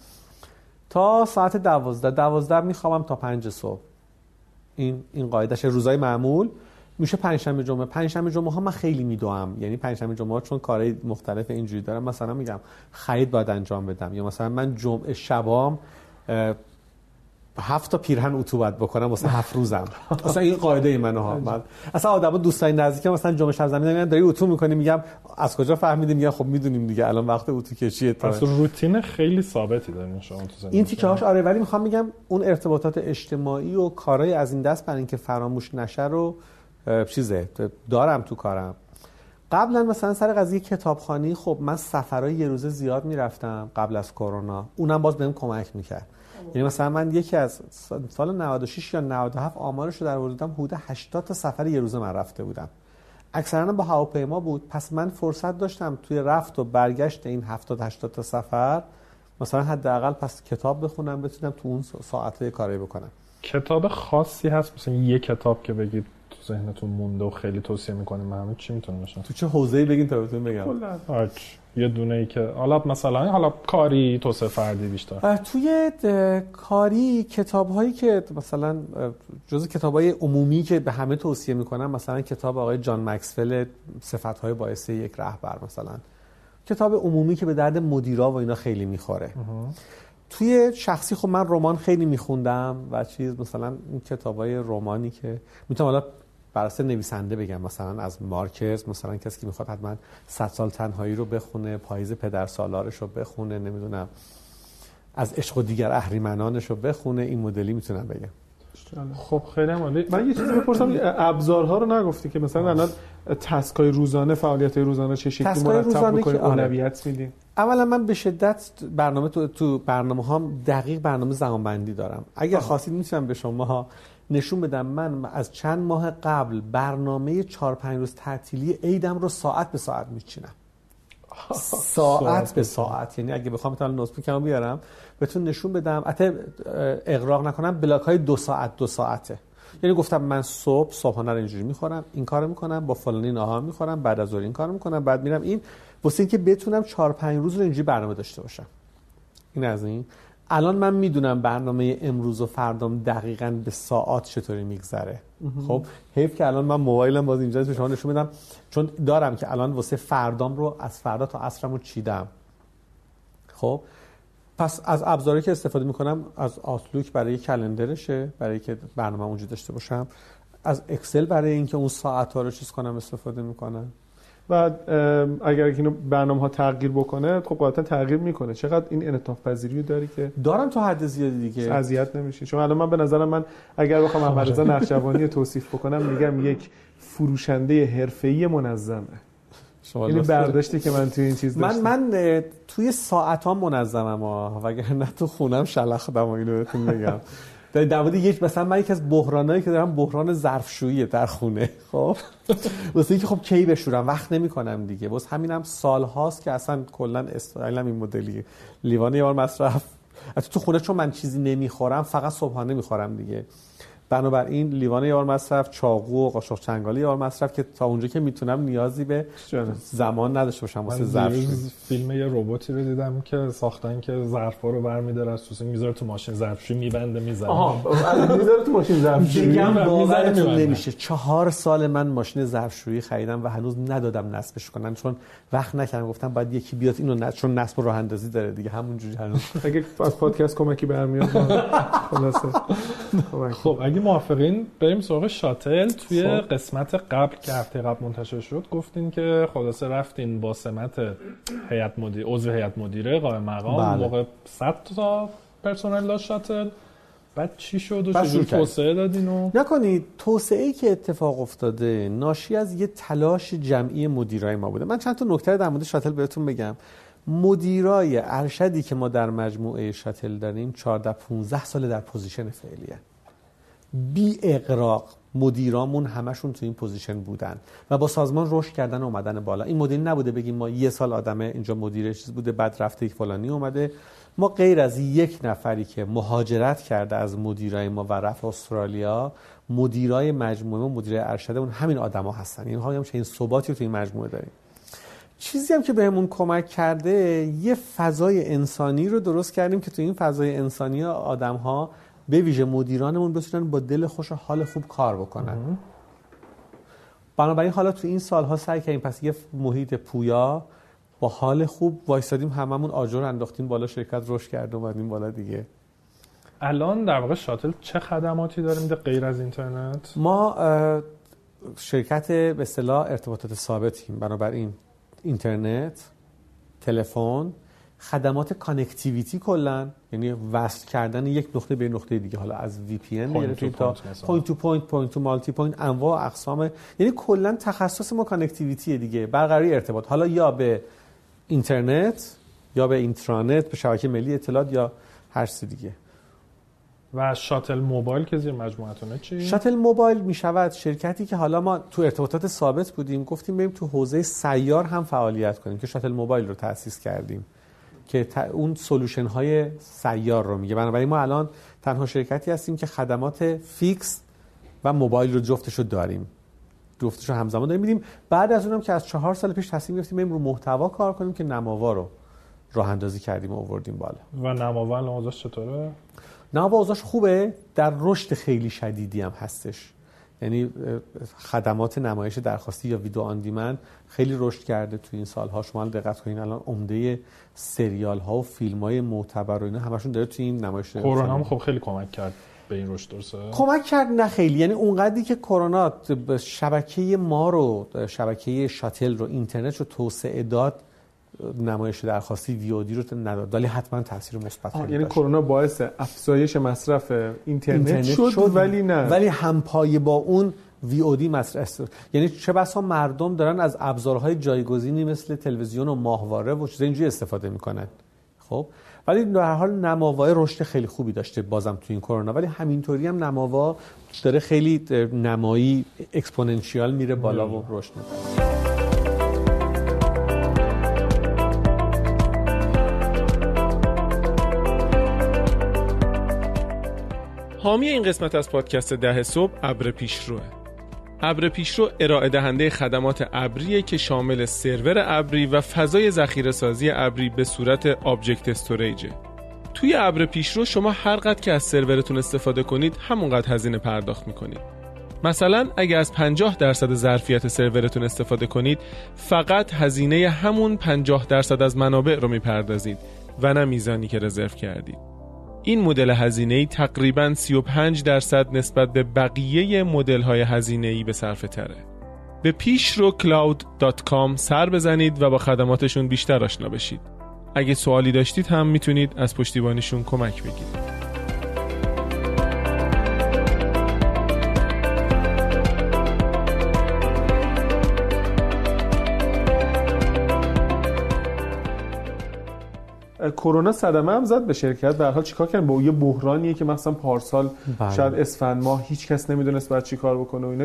تا ساعت 12 12 می‌خوام تا 5 صبح. این این قاعدش روزای معمول. میشه پنجشنبه جمعه. پنجشنبه جمعه ها من خیلی میدوام. یعنی پنجشنبه جمعه ها چون کارهای مختلف اینجوری دارم مثلا میگم خرید باید انجام بدم. یا مثلا من جمعه شبام هفت تا پیرهن اتو باید بکنم واسه هفت روزم. [LAUGHS] اصلا این قاعده منو ها. من اصلا آدما دوستای نزدیکم مثلا جمعه شب زمین میگن داری اتو می‌کنی میگم از کجا فهمیدی؟ میگم خب می‌دونیم دیگه الان وقت اتو کشیه. پس روتین خیلی ثابتی دارین شما تو این تیکه هاش آره ولی می‌خوام میگم اون ارتباطات اجتماعی و کارهای از این دست برای اینکه فراموش نشه رو چیزه دارم تو کارم. قبلا مثلا سر قضیه کتابخانی خب من سفرهای یه روزه زیاد می‌رفتم قبل از کرونا. اونم باز بهم کمک می‌کرد. یعنی مثلا من یکی از سال 96 یا 97 آمارش رو در بودم حدود 80 تا سفر یه روزه من رفته بودم. اکثرا با هواپیما بود. پس من فرصت داشتم توی رفت و برگشت این 70 80 تا سفر مثلا حداقل پس کتاب بخونم بتونم تو اون ساعت کاری بکنم. کتاب خاصی هست؟ مثلا یه کتاب که بگید. ذهنتون مونده و خیلی توصیه می‌کنیم همه چی می‌تونه باشه تو چه حوزه‌ای بگین تا بهتون بگم؟ یه دونه ای که حالا مثلا حالا کاری توسعه فردی بیشتر. توی کاری کتاب هایی که مثلا جز کتاب های عمومی که به همه توصیه می‌کنم مثلا کتاب آقای جان مکسفل صفت های باعث یک رهبر مثلا. کتاب عمومی که به درد مدیرا و اینا خیلی می‌خوره. توی شخصی خب من رمان خیلی میخوندم و چیز مثلا این کتاب های رومانی که می‌تونم حالا بر نویسنده بگم مثلا از مارکز مثلا کسی که می‌خواد حتما 100 سال تنهایی رو بخونه پاییز پدر سالارش رو بخونه نمی‌دونم از عشق و دیگر اهریمنانش رو بخونه این مدلی می‌تونم بگم. خب خیلی عالی. من یه چیزی بپرسم ابزارها رو نگفتی که مثلا الان تسکای روزانه فعالیت روزانه چه شکلی مرتب می‌کنید آره. اولویت میدین اولا من به شدت برنامه تو, تو برنامه هم دقیق برنامه زمانبندی دارم. اگر خواستید می‌تونم به شما نشون بدم من از چند ماه قبل برنامه 4 5 روز تعطیلی عیدم رو ساعت به ساعت میچینم. ساعت به ساعت. یعنی اگه بخوام مثلا نوتبوکمو بیارم بهتون نشون بدم. حتی اغراق نکنم بلاک های دو ساعت دو ساعته. یعنی گفتم من صبح صبحانه رو اینجوری می‌خورم این کارو می‌کنم با فلانی ناهار می‌خورم بعد از ظهر این کارو می‌کنم بعد میرم. این واسه اینکه بتونم 4 5 روز رو اینجوری برنامه داشته باشم. این از این. الان من می‌دونم برنامه امروز و فردام دقیقا به ساعت چطوری میگذره. خب حیف که الان من موبایلم باز اینجا به شما نشون بدم چون دارم که الان واسه فردام رو از فردا تا عصرم رو چیدم. خب پس از ابزاری که استفاده می‌کنم از آسلوک برای کلندرشه برای که برنامه اونجا داشته باشم. از اکسل برای اینکه اون ساعت ها رو چیز کنم استفاده می‌کنم. و اگر اینو برنامه ها تغییر بکنه خب قاطعا تغییر می‌کنه. چقدر این انعطاف پذیری داری که دارم تو حد زیادی دیگه. اذیت نمیشی. چون الان من به نظرم من اگر بخوام احمد رضا نقشبانی توصیف بکنم میگم یک فروشنده حرفه‌ای منظمه. شما یعنی برداشتی که من توی این چیز داشتم. من من توی ساعت ها منظمم ها. وگرنه تو خونم شلخ اینو بهتون بگم در مورد یک مثلا من یکی از بحرانایی که دارم بحران ظرفشویی در خونه. خب؟ واسه اینکه خب کی بشورم؟ وقت نمی‌کنم دیگه. واسه همینم سال هاست که اصلا کلا استایلم این مدلی. لیوان یه بار مصرف. تو خونه چون من چیزی نمی‌خورم فقط صبحانه می‌خورم دیگه. بنابراین لیوان یار مصرف چاقو و قاشق چنگالی یار مصرف که تا اونجا که می‌تونم نیازی به زمان نداشته باشم واسه ظرف فیلم یه رباتی رو دیدم که ساختن که ظرفا رو برمی‌داره از توش می‌ذاره تو ماشین ظرفشویی میبنده می‌زنه. آها می‌ذاره تو ماشین ظرفشویی. میگم باورتون نمیشه. چهار سال من ماشین ظرفشویی خریدم و هنوز ندادم نصبش کنن چون وقت نکردم. گفتم باید یکی بیاد اینو نصب چون نصب راه اندازی داره دیگه همونجوری هنوز. اگه از پادکست کمکی برمیاد خلاصه. [LAUGHS] خب اگه موافقین. بریم سراغ شاتل. توی خب. قسمت قبل که هفته قبل منتشر شد گفتین که خلاصه رفتین با سمت هیئت مدیر عضو هیئت مدیره قائم مقام. بله. موقع 100 تا پرسنل داشت شاتل. بعد چی شد و چجور توسعه دادین و نکنید توسعه ای که اتفاق افتاده ناشی از یه تلاش جمعی مدیرای ما بوده. من چند تا نکته در مورد شاتل بهتون بگم. مدیرای ارشدی که ما در مجموعه شاتل داریم 14 15 سال در position فعلیه. بی اغراق مدیرامون همشون تو این position بودن و با سازمان رشد کردن و اومدن بالا. این مدل نبوده بگیم ما یه سال آدمه اینجا مدیر بوده بعد رفته یک فلانی اومده. ما غیر از یک نفری که مهاجرت کرده از مدیرای ما و رفت استرالیا مدیرای مجموعه و مدیر ارشد اون همین آدما هستن. اینها هم چه این ثباتی تو این مجموعه داریم. چیزی هم که بهمون کمک کرده یه فضای انسانی رو درست کردیم که تو این فضای انسانی آدم ها به ویژه مدیرانمون بتونن با دل خوش و حال خوب کار بکنن. بنابراین حالا تو این سالها سعی کردیم پس یه محیط پویا با حال خوب وایسادیم هممون آجر انداختیم بالا شرکت رشد کرد اومدیم بالا دیگه. الان در واقع شاتل چه خدماتی داره میده غیر از اینترنت؟ ما شرکت به اصطلاح ارتباطات ثابتیم. بنابراین اینترنت تلفن خدمات connectivity کلا یعنی وصل کردن یک نقطه به نقطه دیگه. حالا از VPN گرفتیم تا point to point point to multipoint انواع و اقسام. یعنی کلا تخصص ما connectivity دیگه. برقراری ارتباط. حالا یا به اینترنت یا به intranet به شبکه ملی اطلاعات یا هر چیز دیگه. و شاتل موبایل که زیر مجموعتونه چی؟ شاتل موبایل می شود شرکتی که حالا ما تو ارتباطات ثابت بودیم گفتیم بریم تو حوزه سیار هم فعالیت کنیم که شاتل موبایل رو تأسیس کردیم. که اون solution های سیار رو میگه. بنابراین ما الان تنها شرکتی هستیم که خدمات fix و موبایل رو جفتش رو داریم. جفتش رو همزمان داریم. میدیم بعد از اونم که از چهار سال پیش تصمیم گرفتیم بریم رو محتوا کار کنیم که نماوا رو راه اندازی کردیم و آوردیم بالا. و نماوا الان چطوره؟ نماوا اوضاعش خوبه. در رشد خیلی شدیدی هم هستش. یعنی خدمات نمایش درخواستی یا ویدیو آن دیمن خیلی رشد کرده تو این سالها. شما دقت کنین الان عمده سریال ها و فیلم های معتبر و اینا همشون داره تو این نمایش کرونا هم خب خیلی کمک کرد به این رشد درسته؟ کمک کرد نه خیلی. یعنی اونقدری که کرونا شبکه ما رو شبکه شاتل رو اینترنت رو توسعه داد نمایش درخواستی ویودی رو نداد. ولی حتما تاثیر مثبت یعنی کرونا باعث افزایش مصرف اینترنت, اینترنت شد, شد, ولی نه. ولی همپای با اون وی او دی مصرف یعنی چه بسا مردم دارن از ابزارهای جایگزینی مثل تلویزیون و ماهواره و چیز اینجوری استفاده می‌کنن. خب؟ ولی در حال نماوا رشد خیلی خوبی داشته بازم تو این کرونا. ولی همینطوری هم نماوا داره خیلی نمایی exponential میره بالا و رشد می‌کنه. حامی این قسمت از پادکست ده صبح ابر پیشروئه ابر پیشرو ارائه دهنده خدمات ابریه که شامل سرور ابری و فضای ذخیره سازی ابری به صورت object storage ه توی ابر پیشرو شما هر قد که از سرورتون استفاده کنید همونقدر هزینه پرداخت می‌کنید. مثلا اگر از 50 درصد ظرفیت سرورتون استفاده کنید فقط هزینه همون 50 درصد از منابع رو می‌پردازید و نه میزانی که رزرو کردید. این مدل هزینه‌ای تقریبا 35 درصد نسبت به بقیه مدل های هزینه‌ای به صرفه تره. به پیشرو cloud.com سر بزنید و با خدماتشون بیشتر آشنا بشید. اگه سوالی داشتید هم می‌تونید از پشتیبانیشون کمک بگیرید. کرونا صدمه هم زد به شرکت. به حال چیکار کردن با یه بحرانیه که مثلا پارسال بله. شاید اسفند ماه هیچ کس نمی‌دونست بعد چیکار بکنه و اینا.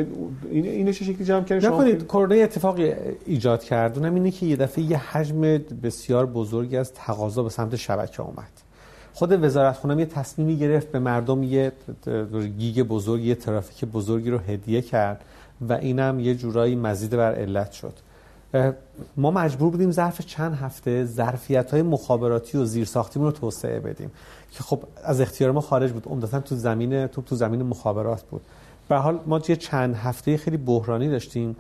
این اینو چه شکلی جمع کردین شما کرونا اتفاقی ایجاد کرد. اونم اینه که یه دفعه یه حجم بسیار بزرگی از تقاضا به سمت شبکه اومد. خود وزارت خونم یه تصمیمی گرفت به مردم یه گیگ بزرگ یه ترافیک بزرگی رو هدیه کرد و اینم یه جورایی مزید بر علت شد. ما مجبور بودیم ظرف چند هفته ظرفیت های مخابراتی و زیرساختیمون رو توسعه بدیم. که خب از اختیار ما خارج بود. عمدتا تو زمین تو تو زمین مخابرات بود. به حال ما یه چند هفته خیلی بحرانی داشتیم.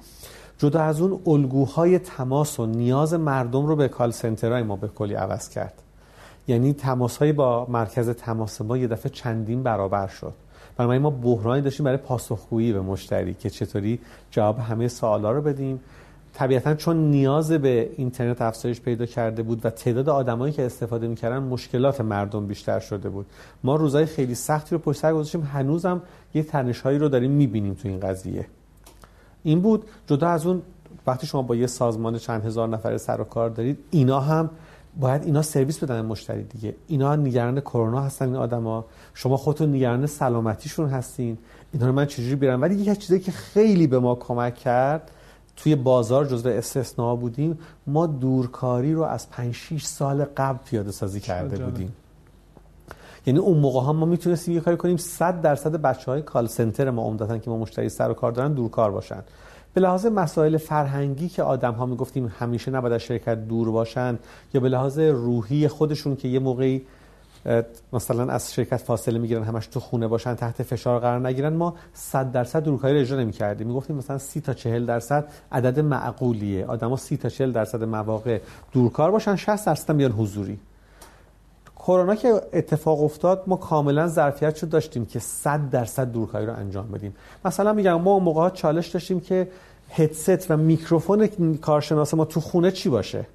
جدا از اون الگوهای تماس و نیاز مردم رو به کال سنترهای ما به کلی عوض کرد. یعنی تماس با مرکز تماس ما یه دفعه چندین برابر شد. بنابراین ما بحرانی داشتیم برای پاسخگویی به مشتری که چطوری جواب همه سوالا رو بدیم. طبیعتا چون نیاز به اینترنت افزایش پیدا کرده بود و تعداد آدمایی که استفاده می‌کردن مشکلات مردم بیشتر شده بود. ما روزای خیلی سختی رو پشت سر گذاشتیم. هنوزم یه تنشهایی رو داریم می‌بینیم تو این قضیه. این بود جدا از اون وقتی شما با یه سازمان چند هزار نفره سر و کار دارید اینا هم باید اینا سرویس بدن مشتری دیگه. اینا نگران کرونا هستن این آدما. شما خودتون نگران سلامتیشون هستین. اینا رو من چجوری بیارم؟ ولی یکی از چیزایی که خیلی به ما کمک کرد توی بازار جزو استثناء بودیم ما دورکاری رو از 5 6 سال قبل پیاده سازی کرده جالب. بودیم یعنی اون موقع ها ما می‌تونستیم یه کاری کنیم 100 درصد بچه های کال سنتر ما عمدتا که ما مشتری سر و کار دارن دورکار باشن به لحاظ مسائل فرهنگی که آدم ها می‌گفتیم همیشه نباید از شرکت دور باشن یا به لحاظ روحی خودشون که یه موقعی مثلا از شرکت فاصله می‌گیرن همش تو خونه باشن تحت فشار قرار نگیرن. ما 100 درصد دورکاری رو اجرا نمی‌کردیم. می‌گفتیم مثلا 30 تا 40 درصد عدد معقولیه. آدما 30 تا 40 درصد مواقع دورکار باشن 60 درصد بیان حضوری. کرونا که اتفاق افتاد ما کاملا ظرفیت شد داشتیم که 100 درصد دورکاری رو انجام بدیم. مثلا میگم ما موقع چالش داشتیم که هدست و میکروفون کارشناس ما تو خونه چی باشه؟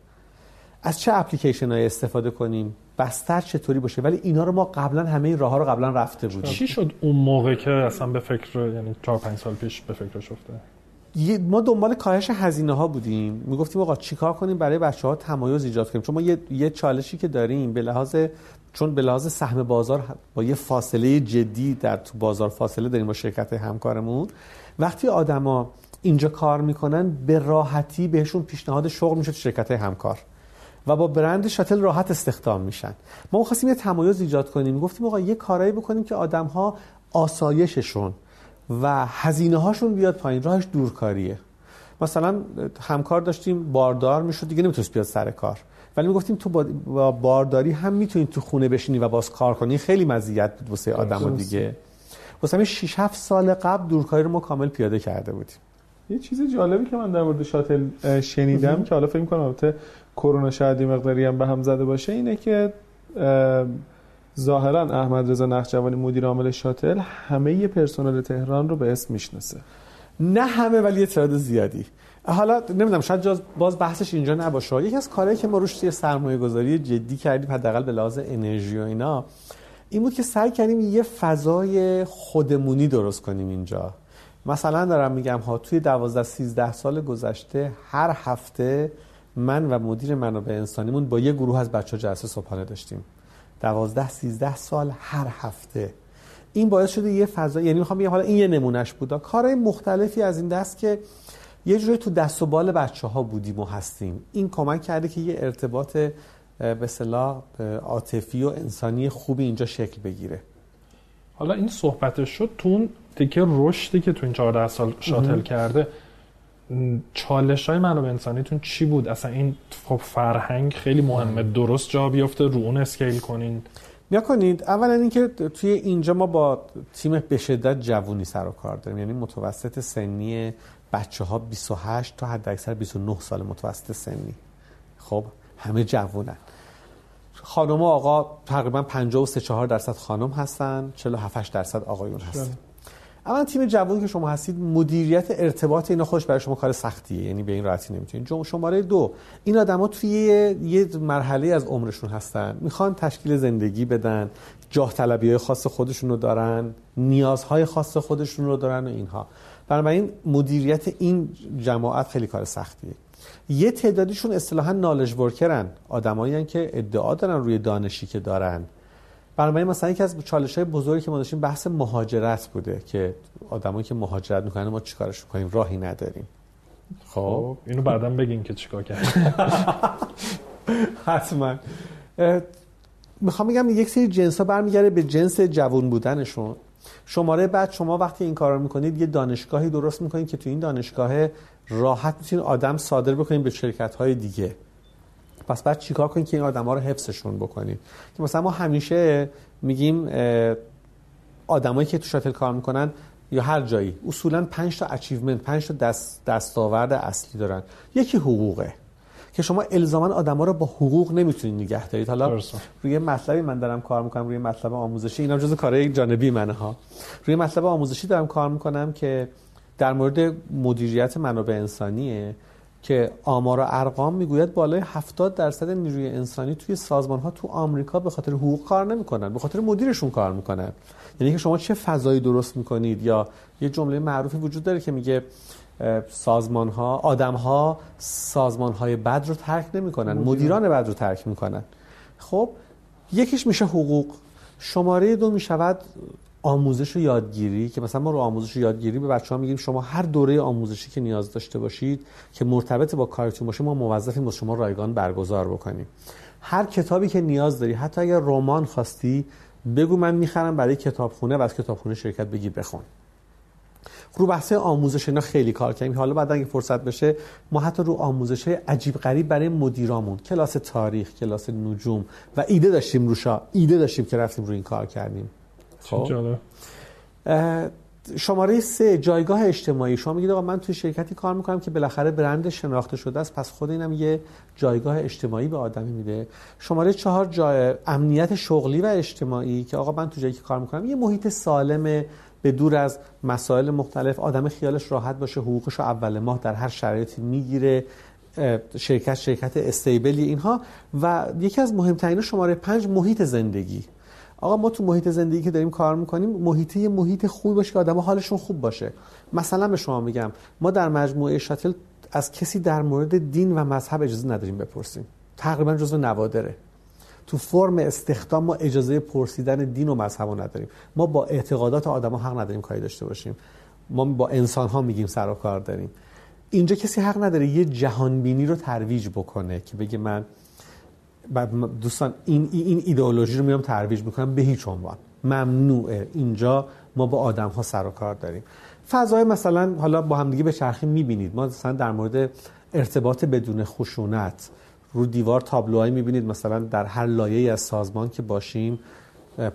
از چه اپلیکیشن های استفاده کنیم؟ بستر چطوری باشه؟ ولی اینا رو ما قبلا همه این راه ها رو قبلا رفته بودیم. چی شد اون موقع که اصلا به فکر یعنی 4 5 سال پیش به فکرش افته یه- ما دنبال کاهش هزینه ها بودیم. می‌گفتیم آقا چیکار کنیم برای بچه ها تمایز ایجاد کنیم؟ چون ما یه, یه چالشی که داریم به لحاظ چون به لحاظ سهم بازار با یه فاصله جدی در تو بازار فاصله داریم با شرکت همکارمون. وقتی آدما اینجا کار می‌کنن به راحتی بهشون پیشنهاد شغل میشه تو شرکت همکار. و با برند شاتل راحت استخدام میشن. ما خواستیم یه تمایز ایجاد کنیم. گفتیم آقا یه کارایی بکنیم که آدم ها آسایششون و هزینه هاشون بیاد پایین. راهش دورکاریه. مثلا همکار داشتیم باردار می‌شد. دیگه نمی‌تونست بیاد سر کار. ولی می‌گفتیم تو با با بارداری هم می‌تونی تو خونه بشینی و باز کار کنی. خیلی مزیت بود واسه آدم دیگه. واسه همین 6 7 سال قبل دورکاری رو ما کامل پیاده کرده بودیم. یه چیز جالبی که من در مورد شاتل شنیدم که حالا فکر می‌کنم البته کرونا شاید یه مقداری هم به هم زده باشه اینه که اه، ظاهرا احمد رضا نخجوانی مدیر عامل شاتل همه پرسنل تهران رو به اسم می‌شناسه. نه همه ولی یه تعداد زیادی. حالا نمی‌دونم شاید باز بحثش اینجا نباشه. یکی از کارهایی که ما روش توی سرمایه گذاری جدی کردیم حداقل به لحاظ انرژی و اینا این بود که سعی کردیم یه فضای خودمونی درست کنیم اینجا. مثلا دارم میگم ها توی 12 13 سال گذشته هر هفته من و مدیر منابع انسانیمون با یه گروه از بچه جلسه صبحانه داشتیم. 12 13 سال هر هفته. این باعث شده یه فضا یعنی می‌خوام بگم حالا این یه نمونهش بود. کارهای مختلفی از این دست که یه جوری تو دست و بال بچه ها بودیم و هستیم. این کمک کرده که یه ارتباط به اصطلاح عاطفی و انسانی خوبی اینجا شکل بگیره. حالا این صحبتش شد تو اون تیکه رشدی که تو این 14 سال شاتل کرده. چالش های منابع انسانیتون چی بود؟ اصلا این خب فرهنگ خیلی مهمه. درست جا بیفته رو اون اسکیل کنین. یا کنید اولا اینکه توی اینجا ما با تیم به شدت جوونی سر و کار داریم. یعنی متوسط سنی بچه ها 28 تا حد اکثر 29 سال متوسط سنی. خب همه جوونن. خانم و آقا تقریبا 53 4 درصد خانم هستن 47 درصد آقایون هستن. اما تیم جوون که شما هستید مدیریت ارتباط اینا خوش برای شما کار سختیه. یعنی به این راحتی نمی‌تونید. شماره دو این آدما توی یه مرحله از عمرشون هستن. می‌خوان تشکیل زندگی بدن جاه طلبی های خاص خودشون رو دارن نیازهای خاص خودشون رو دارن و اینها. بنابراین مدیریت این جماعت خیلی کار سختیه. یه تعدادیشون اصطلاحا نالج ورکرن. آدمایی که ادعا دارن روی دانشی که دارن. بنابراین مثلا یکی از چالش های بزرگی که ما داشتیم بحث مهاجرت بوده که آدمایی که مهاجرت می‌کنن ما چیکارش کنیم راهی نداریم. خب خب. اینو بعدا بگین که چیکار کرد. [LAUGHS] حتما. می‌خوام بگم یک سری جنس ها برمیگرده به جنس جوان بودنشون. شماره بعد شما وقتی این کار رو می‌کنید یه دانشگاهی درست می‌کنید که تو این دانشگاه راحت می‌تونید آدم صادر بکنید به شرکت های دیگه. پس بعد چیکار کنید که این آدم ها رو حفظشون بکنید که مثلا ما همیشه میگیم آدمایی که تو شاتل کار می‌کنن یا هر جایی اصولا 5 تا achievement 5 تا دست دستاورد اصلی دارن. یکی حقوقه. که شما الزاما آدما رو با حقوق نمی‌تونید نگه دارید. حالا. روی مطلبی من دارم کار می‌کنم روی مطلب آموزشی اینم جزو کارهای جانبی منه ها. روی مطلب آموزشی دارم کار می‌کنم که در مورد مدیریت منابع انسانیه. که آمار و ارقام می‌گوید بالای 70 درصد نیروی انسانی توی سازمان ها تو آمریکا به خاطر حقوق کار نمی‌کنن به خاطر مدیرشون کار می‌کنن. یعنی که شما چه فضایی درست می‌کنید یا یه جمله معروفی وجود داره که میگه سازمان ها آدم ها سازمان های بد رو ترک نمی‌کنن مدیران بد رو ترک می‌کنن. خب یکیش میشه حقوق. شماره دو می‌شود آموزش و یادگیری که مثلا ما رو آموزش و یادگیری به بچه ها میگیم شما هر دوره آموزشی که نیاز داشته باشید که مرتبط با کارتون باشه ما موظفیم با شما رایگان برگزار بکنیم. هر کتابی که نیاز داری حتی اگر رمان خواستی بگو من می‌خرم برای کتابخونه و از کتابخونه شرکت بگی بخون. رو بحث آموزش اینا خیلی کار کردیم. حالا بعد اگه فرصت بشه ما حتی رو آموزش عجیب غریب برای مدیرامون کلاس تاریخ کلاس نجوم و ایده داشتیم روشا. ایده داشتیم که رفتیم رو این کار کردیم. خب. شماره سه جایگاه اجتماعی. شما میگید آقا من توی شرکتی کار می‌کنم که بالاخره برند شناخته شده است پس خود اینم یه جایگاه اجتماعی به آدمی میده. شماره چهار جای امنیت شغلی و اجتماعی که آقا من تو جایی که کار می‌کنم یه محیط سالم به دور از مسائل مختلف. آدم خیالش راحت باشه حقوقش رو اول ماه در هر شرایطی می‌گیره شرکت شرکت استیبلی اینها. و یکی از مهمترین شماره پنج محیط زندگی. آقا ما تو محیط زندگی که داریم کار می‌کنیم محیط یه محیط خوبی باشه که آدم حالشون خوب باشه. مثلا به شما میگم ما در مجموعه شاتل از کسی در مورد دین و مذهب اجازه نداریم بپرسیم. تقریبا جزو نوادره. تو فرم استخدام ما اجازه پرسیدن دین و مذهب نداریم. ما با اعتقادات آدما حق نداریم کاری داشته باشیم. ما با انسان ها میگیم سر و کار داریم. اینجا کسی حق نداره یه جهانبینی رو ترویج بکنه که بگه من دوستان این این ایدئولوژی رو میام ترویج می‌کنم به هیچ عنوان. ممنوعه. اینجا ما با آدم ها سر و کار داریم. فضای مثلا حالا با همدیگه به چرخی می‌بینید. ما مثلا در مورد ارتباط بدون خشونت رو دیوار تابلوهایی می‌بینید. مثلا در هر لایه از سازمان که باشیم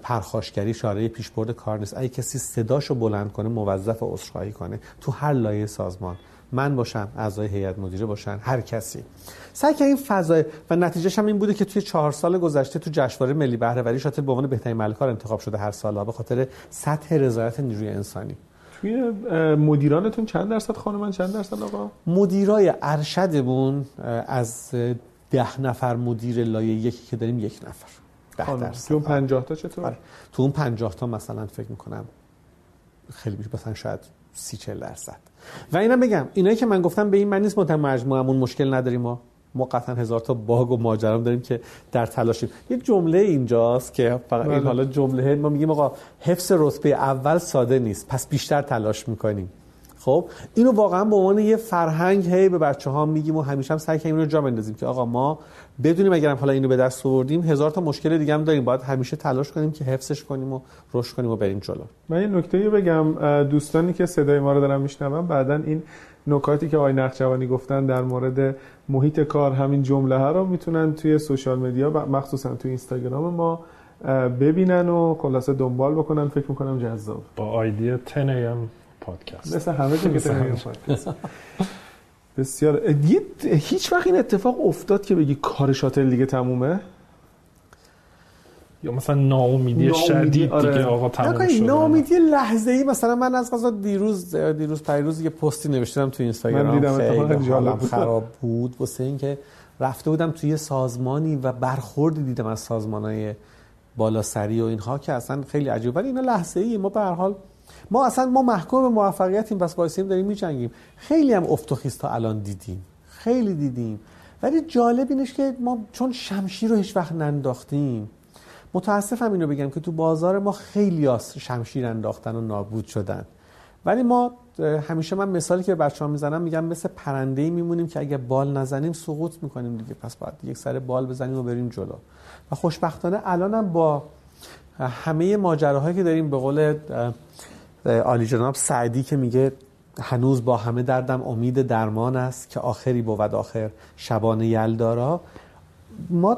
پرخاشگری شاره پیشبرد کار نیست. اگه کسی صداشو بلند کنه موظف عذرخواهی کنه تو هر لایه سازمان. من باشم اعضای هیئت مدیره باشن هر کسی. سعی که این فضای و نتیجهش هم این بوده که توی چهار سال گذشته تو جشنواره ملی بهرهوری شاتل به عنوان بهترین ملکار انتخاب شده هر سال به خاطر سطح رضایت نیروی انسانی. توی مدیرانتون چند درصد خانمان چند درصد آقا؟ مدیرای ارشدمون از ده نفر مدیر لایه یکی که داریم یک نفر. ده درصد. تو اون 50 تا چطور؟ آره. تو اون 50 تا مثلا فکر می‌کنم خیلی بیش مثلا شاید سی چل درصد. و اینم بگم اینایی که من گفتم به این معنی نیست ما در مجموعمون مشکل نداریم. ما ما قطعا هزار تا باگ و ماجرام داریم که در تلاشیم. یه جمله اینجاست که فقط این بله. حالا جمله ما میگیم آقا حفظ رتبه اول ساده نیست پس بیشتر تلاش می‌کنیم. خب اینو واقعا به عنوان یه فرهنگ هی به بچه ها میگیم و همیشه هم سعی کنیم اینو جا بندازیم که آقا ما بدونیم اگرم حالا اینو به دست آوردیم هزار تا مشکل دیگه هم داریم. باید همیشه تلاش کنیم که حفظش کنیم و رشد کنیم و بریم جلو. من یه نکته بگم. دوستانی که صدای ما رو دارن میشنون بعدا این نکاتی که آقای نقشوانی گفتن در مورد محیط کار همین جمله ها رو می‌تونن توی سوشال مدیا مخصوصا توی اینستاگرام ما ببینن و خلاصه دنبال بکنن. فکر می‌کنم جذاب. با آیدی 10 پادکست. مثل همه که پادکست. بسیار. هیچ وقت این اتفاق افتاد که بگی کار شاتل دیگه تمومه؟ یا مثلا ناامیدی شدید آره. دیگه آقا تموم شده. ناامیدی لحظه ای مثلا من از قضا دیروز دیروز پیروز یه پستی نوشتم تو اینستاگرام. من دیدم خیلی خراب بود واسه اینکه رفته بودم توی سازمانی و برخوردی دیدم از سازمانای بالاسری و اینها که اصلا خیلی عجیبه ولی اینا لحظه ای ما به هر حال ما اصلا ما محکوم به موفقیتیم بس وایسیم داریم میجنگیم. خیلی هم افت و تا الان دیدیم. خیلی دیدیم. ولی جالب اینش که ما چون شمشیر رو هیچ وقت ننداختیم متاسفم اینو بگم که تو بازار ما خیلی از شمشیر انداختن و نابود شدن. ولی ما همیشه من مثالی که بچه ها می‌زنم میگم مثل پرنده میمونیم که اگه بال نزنیم سقوط می‌کنیم دیگه. پس باید یک سر بال بزنیم و بریم جلو. و خوشبختانه الانم با همه ماجراهایی که داریم به قول عالی جناب سعدی که میگه هنوز با همه دردم امید درمان است که آخری بود آخر شبانه یلدارا. ما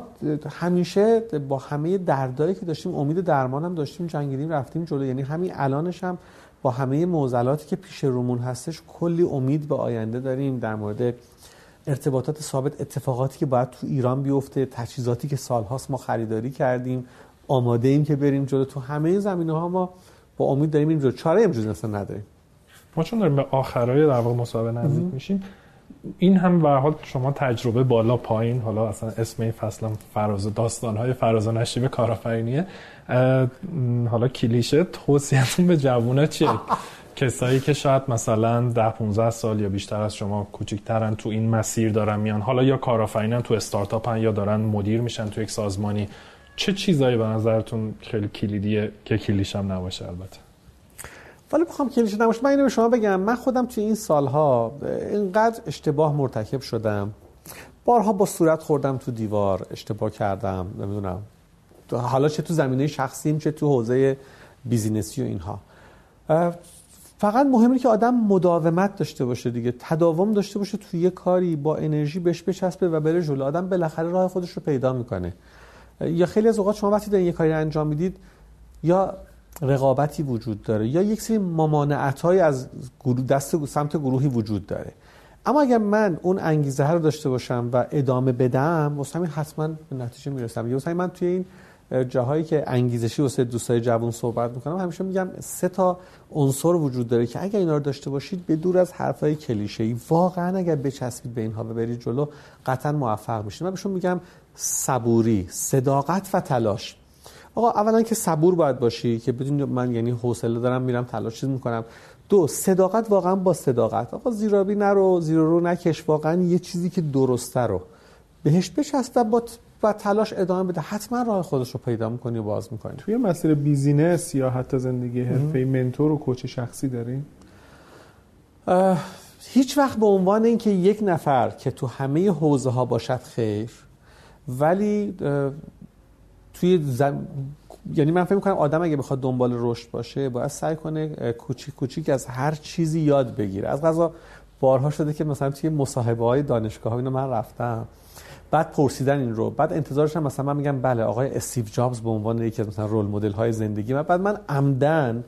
همیشه با همه دردایی که داشتیم امید درمان هم داشتیم جنگیدیم رفتیم جلو. یعنی همین الانش هم با همه موزلاتی که پیش رومون هستش کلی امید به آینده داریم در مورد ارتباطات ثابت اتفاقاتی که باید تو ایران بیفته تجهیزاتی که سالهاست ما خریداری کردیم آماده ایم که بریم جلو. تو همه زمینه ها ما با امید داریم این رو چاره امروز اصلا نداریم. ما چون داریم به آخرای در واقع مسابقه نزدیک میشیم این هم به حال شما تجربه بالا پایین حالا اصلا اسم این فصل هم فراز داستان های فراز و نشیب کارآفرینیه. حالا کلیشه توصیهتون به جوونا چیه؟ [LAUGHS] کسایی که شاید مثلا ده 15 سال یا بیشتر از شما کوچیکترن تو این مسیر دارن میان حالا یا کارآفرینن تو استارتاپن یا دارن مدیر میشن تو یک سازمانی. چه چیزایی به نظرتون خیلی کلیدیه که کلیش هم نباشه البته؟ ولی بخوام کلیش نباشه. من اینو به شما بگم. من خودم توی این سالها اینقدر اشتباه مرتکب شدم. بارها با صورت خوردم تو دیوار اشتباه کردم نمی‌دونم. حالا چه تو زمینه شخصیم چه تو حوزه بیزینسی و اینها. فقط مهمه که آدم مداومت داشته باشه دیگه. تداوم داشته باشه توی یه کاری با انرژی بهش بچسبه و بره جلو. آدم بالاخره راه خودش رو پیدا می‌کنه. یا خیلی از اوقات شما وقتی دارین یه کاری انجام می‌دید یا رقابتی وجود داره یا یک سری ممانعت از دست سمت گروهی وجود داره. اما اگر من اون انگیزه رو داشته باشم و ادامه بدم واسه حتما به نتیجه می‌رسم. یا من توی این جاهایی که انگیزشی واسه دوستای جوان صحبت می‌کنم همیشه میگم سه تا عنصر وجود داره که اگر اینا رو داشته باشید به دور از حرفای کلیشه ای واقعا اگر بچسبید به اینها و برید جلو قطعا موفق میشید. من بهشون میگم صبوری صداقت و تلاش. آقا اولا که صبور باید باشی که بدون من یعنی حوصله دارم میرم تلاش چیز می‌کنم. دو صداقت واقعا با صداقت. آقا زیرابی نرو زیرو رو نکش. واقعا یه چیزی که درسته رو بهش بچسب با و تلاش ادامه بده. حتما راه خودش رو پیدا می‌کنی و باز می‌کنی. توی مسیر بیزینس یا حتی زندگی حرفه منتور و کوچ شخصی دارین هیچ وقت به عنوان اینکه یک نفر که تو همه حوزه ها باشد خیر ولی توی زم... یعنی من فکر می‌کنم آدم اگه بخواد دنبال رشد باشه باید سعی کنه کوچیک کوچیک از هر چیزی یاد بگیره. از غذا بارها شده که مثلا توی مصاحبه های دانشگاه ها اینو من رفتم. بعد پرسیدن این رو. بعد انتظارش هم مثلا من میگم بله آقای استیو جابز به عنوان یکی از مثلا رول مدل های زندگی من. بعد من عمدن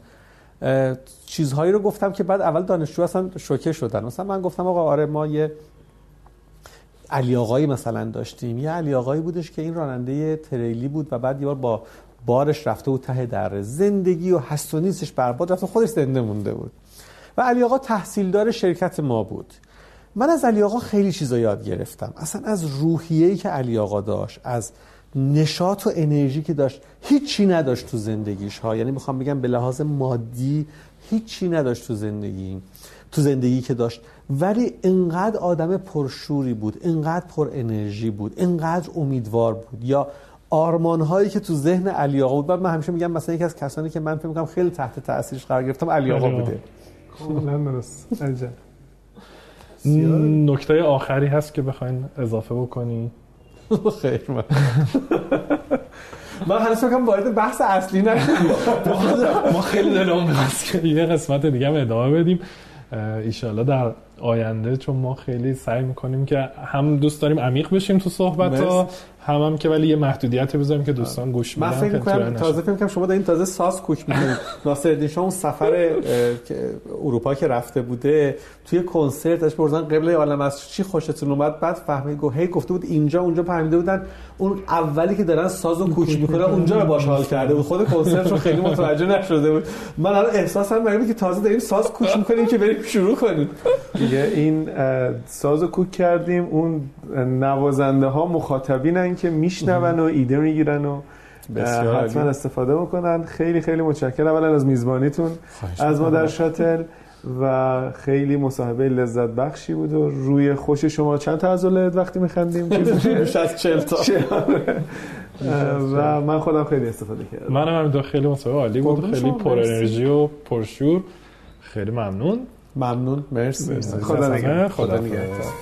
چیزهایی رو گفتم که بعد اول دانشجو اصلا شوکه شدن. مثلا من گفتم آقا آره ما یه علی آقایی مثلا داشتیم. یه علی آقایی بودش که این راننده تریلی بود و بعد یه بار با بارش رفته بود ته دره زندگی و هست و نیستش برباد رفته خودش زنده مونده بود. و علی آقا تحصیلدار شرکت ما بود. من از علی آقا خیلی چیزا یاد گرفتم. اصلا از روحیه‌ای که علی آقا داشت از نشاط و انرژی که داشت هیچی نداشت تو زندگیش ها. یعنی می‌خوام بگم به لحاظ مادی هیچی نداشت تو زندگی. تو زندگی که داشت. ولی انقدر آدم پرشوری بود انقدر پر انرژی بود انقدر امیدوار بود. یا آرمان هایی که تو ذهن علی آقا بود. بعد من همیشه میگم مثلا یکی از کسانی که من فکر می‌کنم خیلی تحت تاثیرش قرار گرفتم علی آقا بوده. نکته آخری هست که بخواین اضافه بکنی؟ [LAUGHS] خیر من. من هنوز فکرم وارد بحث اصلی نه [LAUGHS] ما خیلی دلمون می‌خواست که یه قسمت دیگه هم ادامه بدیم. آه، إن شاء الله. آینده چون ما خیلی سعی می‌کنیم که هم دوست داریم عمیق بشیم تو صحبت ها هم هم که ولی یه محدودیت بذاریم که دوستان گوش بدن من فکر می‌کنم تازه فکر می‌کنم شما این تازه ساز کوک می‌کنید. [LAUGHS] ناصرالدین شاه اون سفر اروپا که رفته بوده توی کنسرت اش بردن قبل عالم از چی خوشتون اومد؟ بعد فهمید گفت هی گفته بود اینجا اونجا فهمیده بودن. اون اولی که دارن ساز و کوک می‌کنن اونجا رو باش حال کرده بود. خود کنسرت رو خیلی متوجه نشده بود. من الان احساسم میگم که تازه داریم ساز کوک می‌کنیم که بریم شروع کنیم. دیگه. این ساز و کوک کردیم. اون نوازنده ها مخاطبینن که میشنون و ایده می‌گیرن و حتما استفاده بکنن. خیلی خیلی متشکرم. اولا از میزبانیتون. از ما در شاتل. و خیلی مصاحبه لذت بخشی بود و روی خوش شما چند تا از وقتی میخندیم؟ [LAUGHS] بیش از 40 تا. و من خودم خیلی استفاده کردم. منم هم خیلی مصاحبه عالی بود. خیلی پر انرژی و پرشور خیلی ممنون. ممنون. مرسی. خدا نگهدار. خدا نگهدار.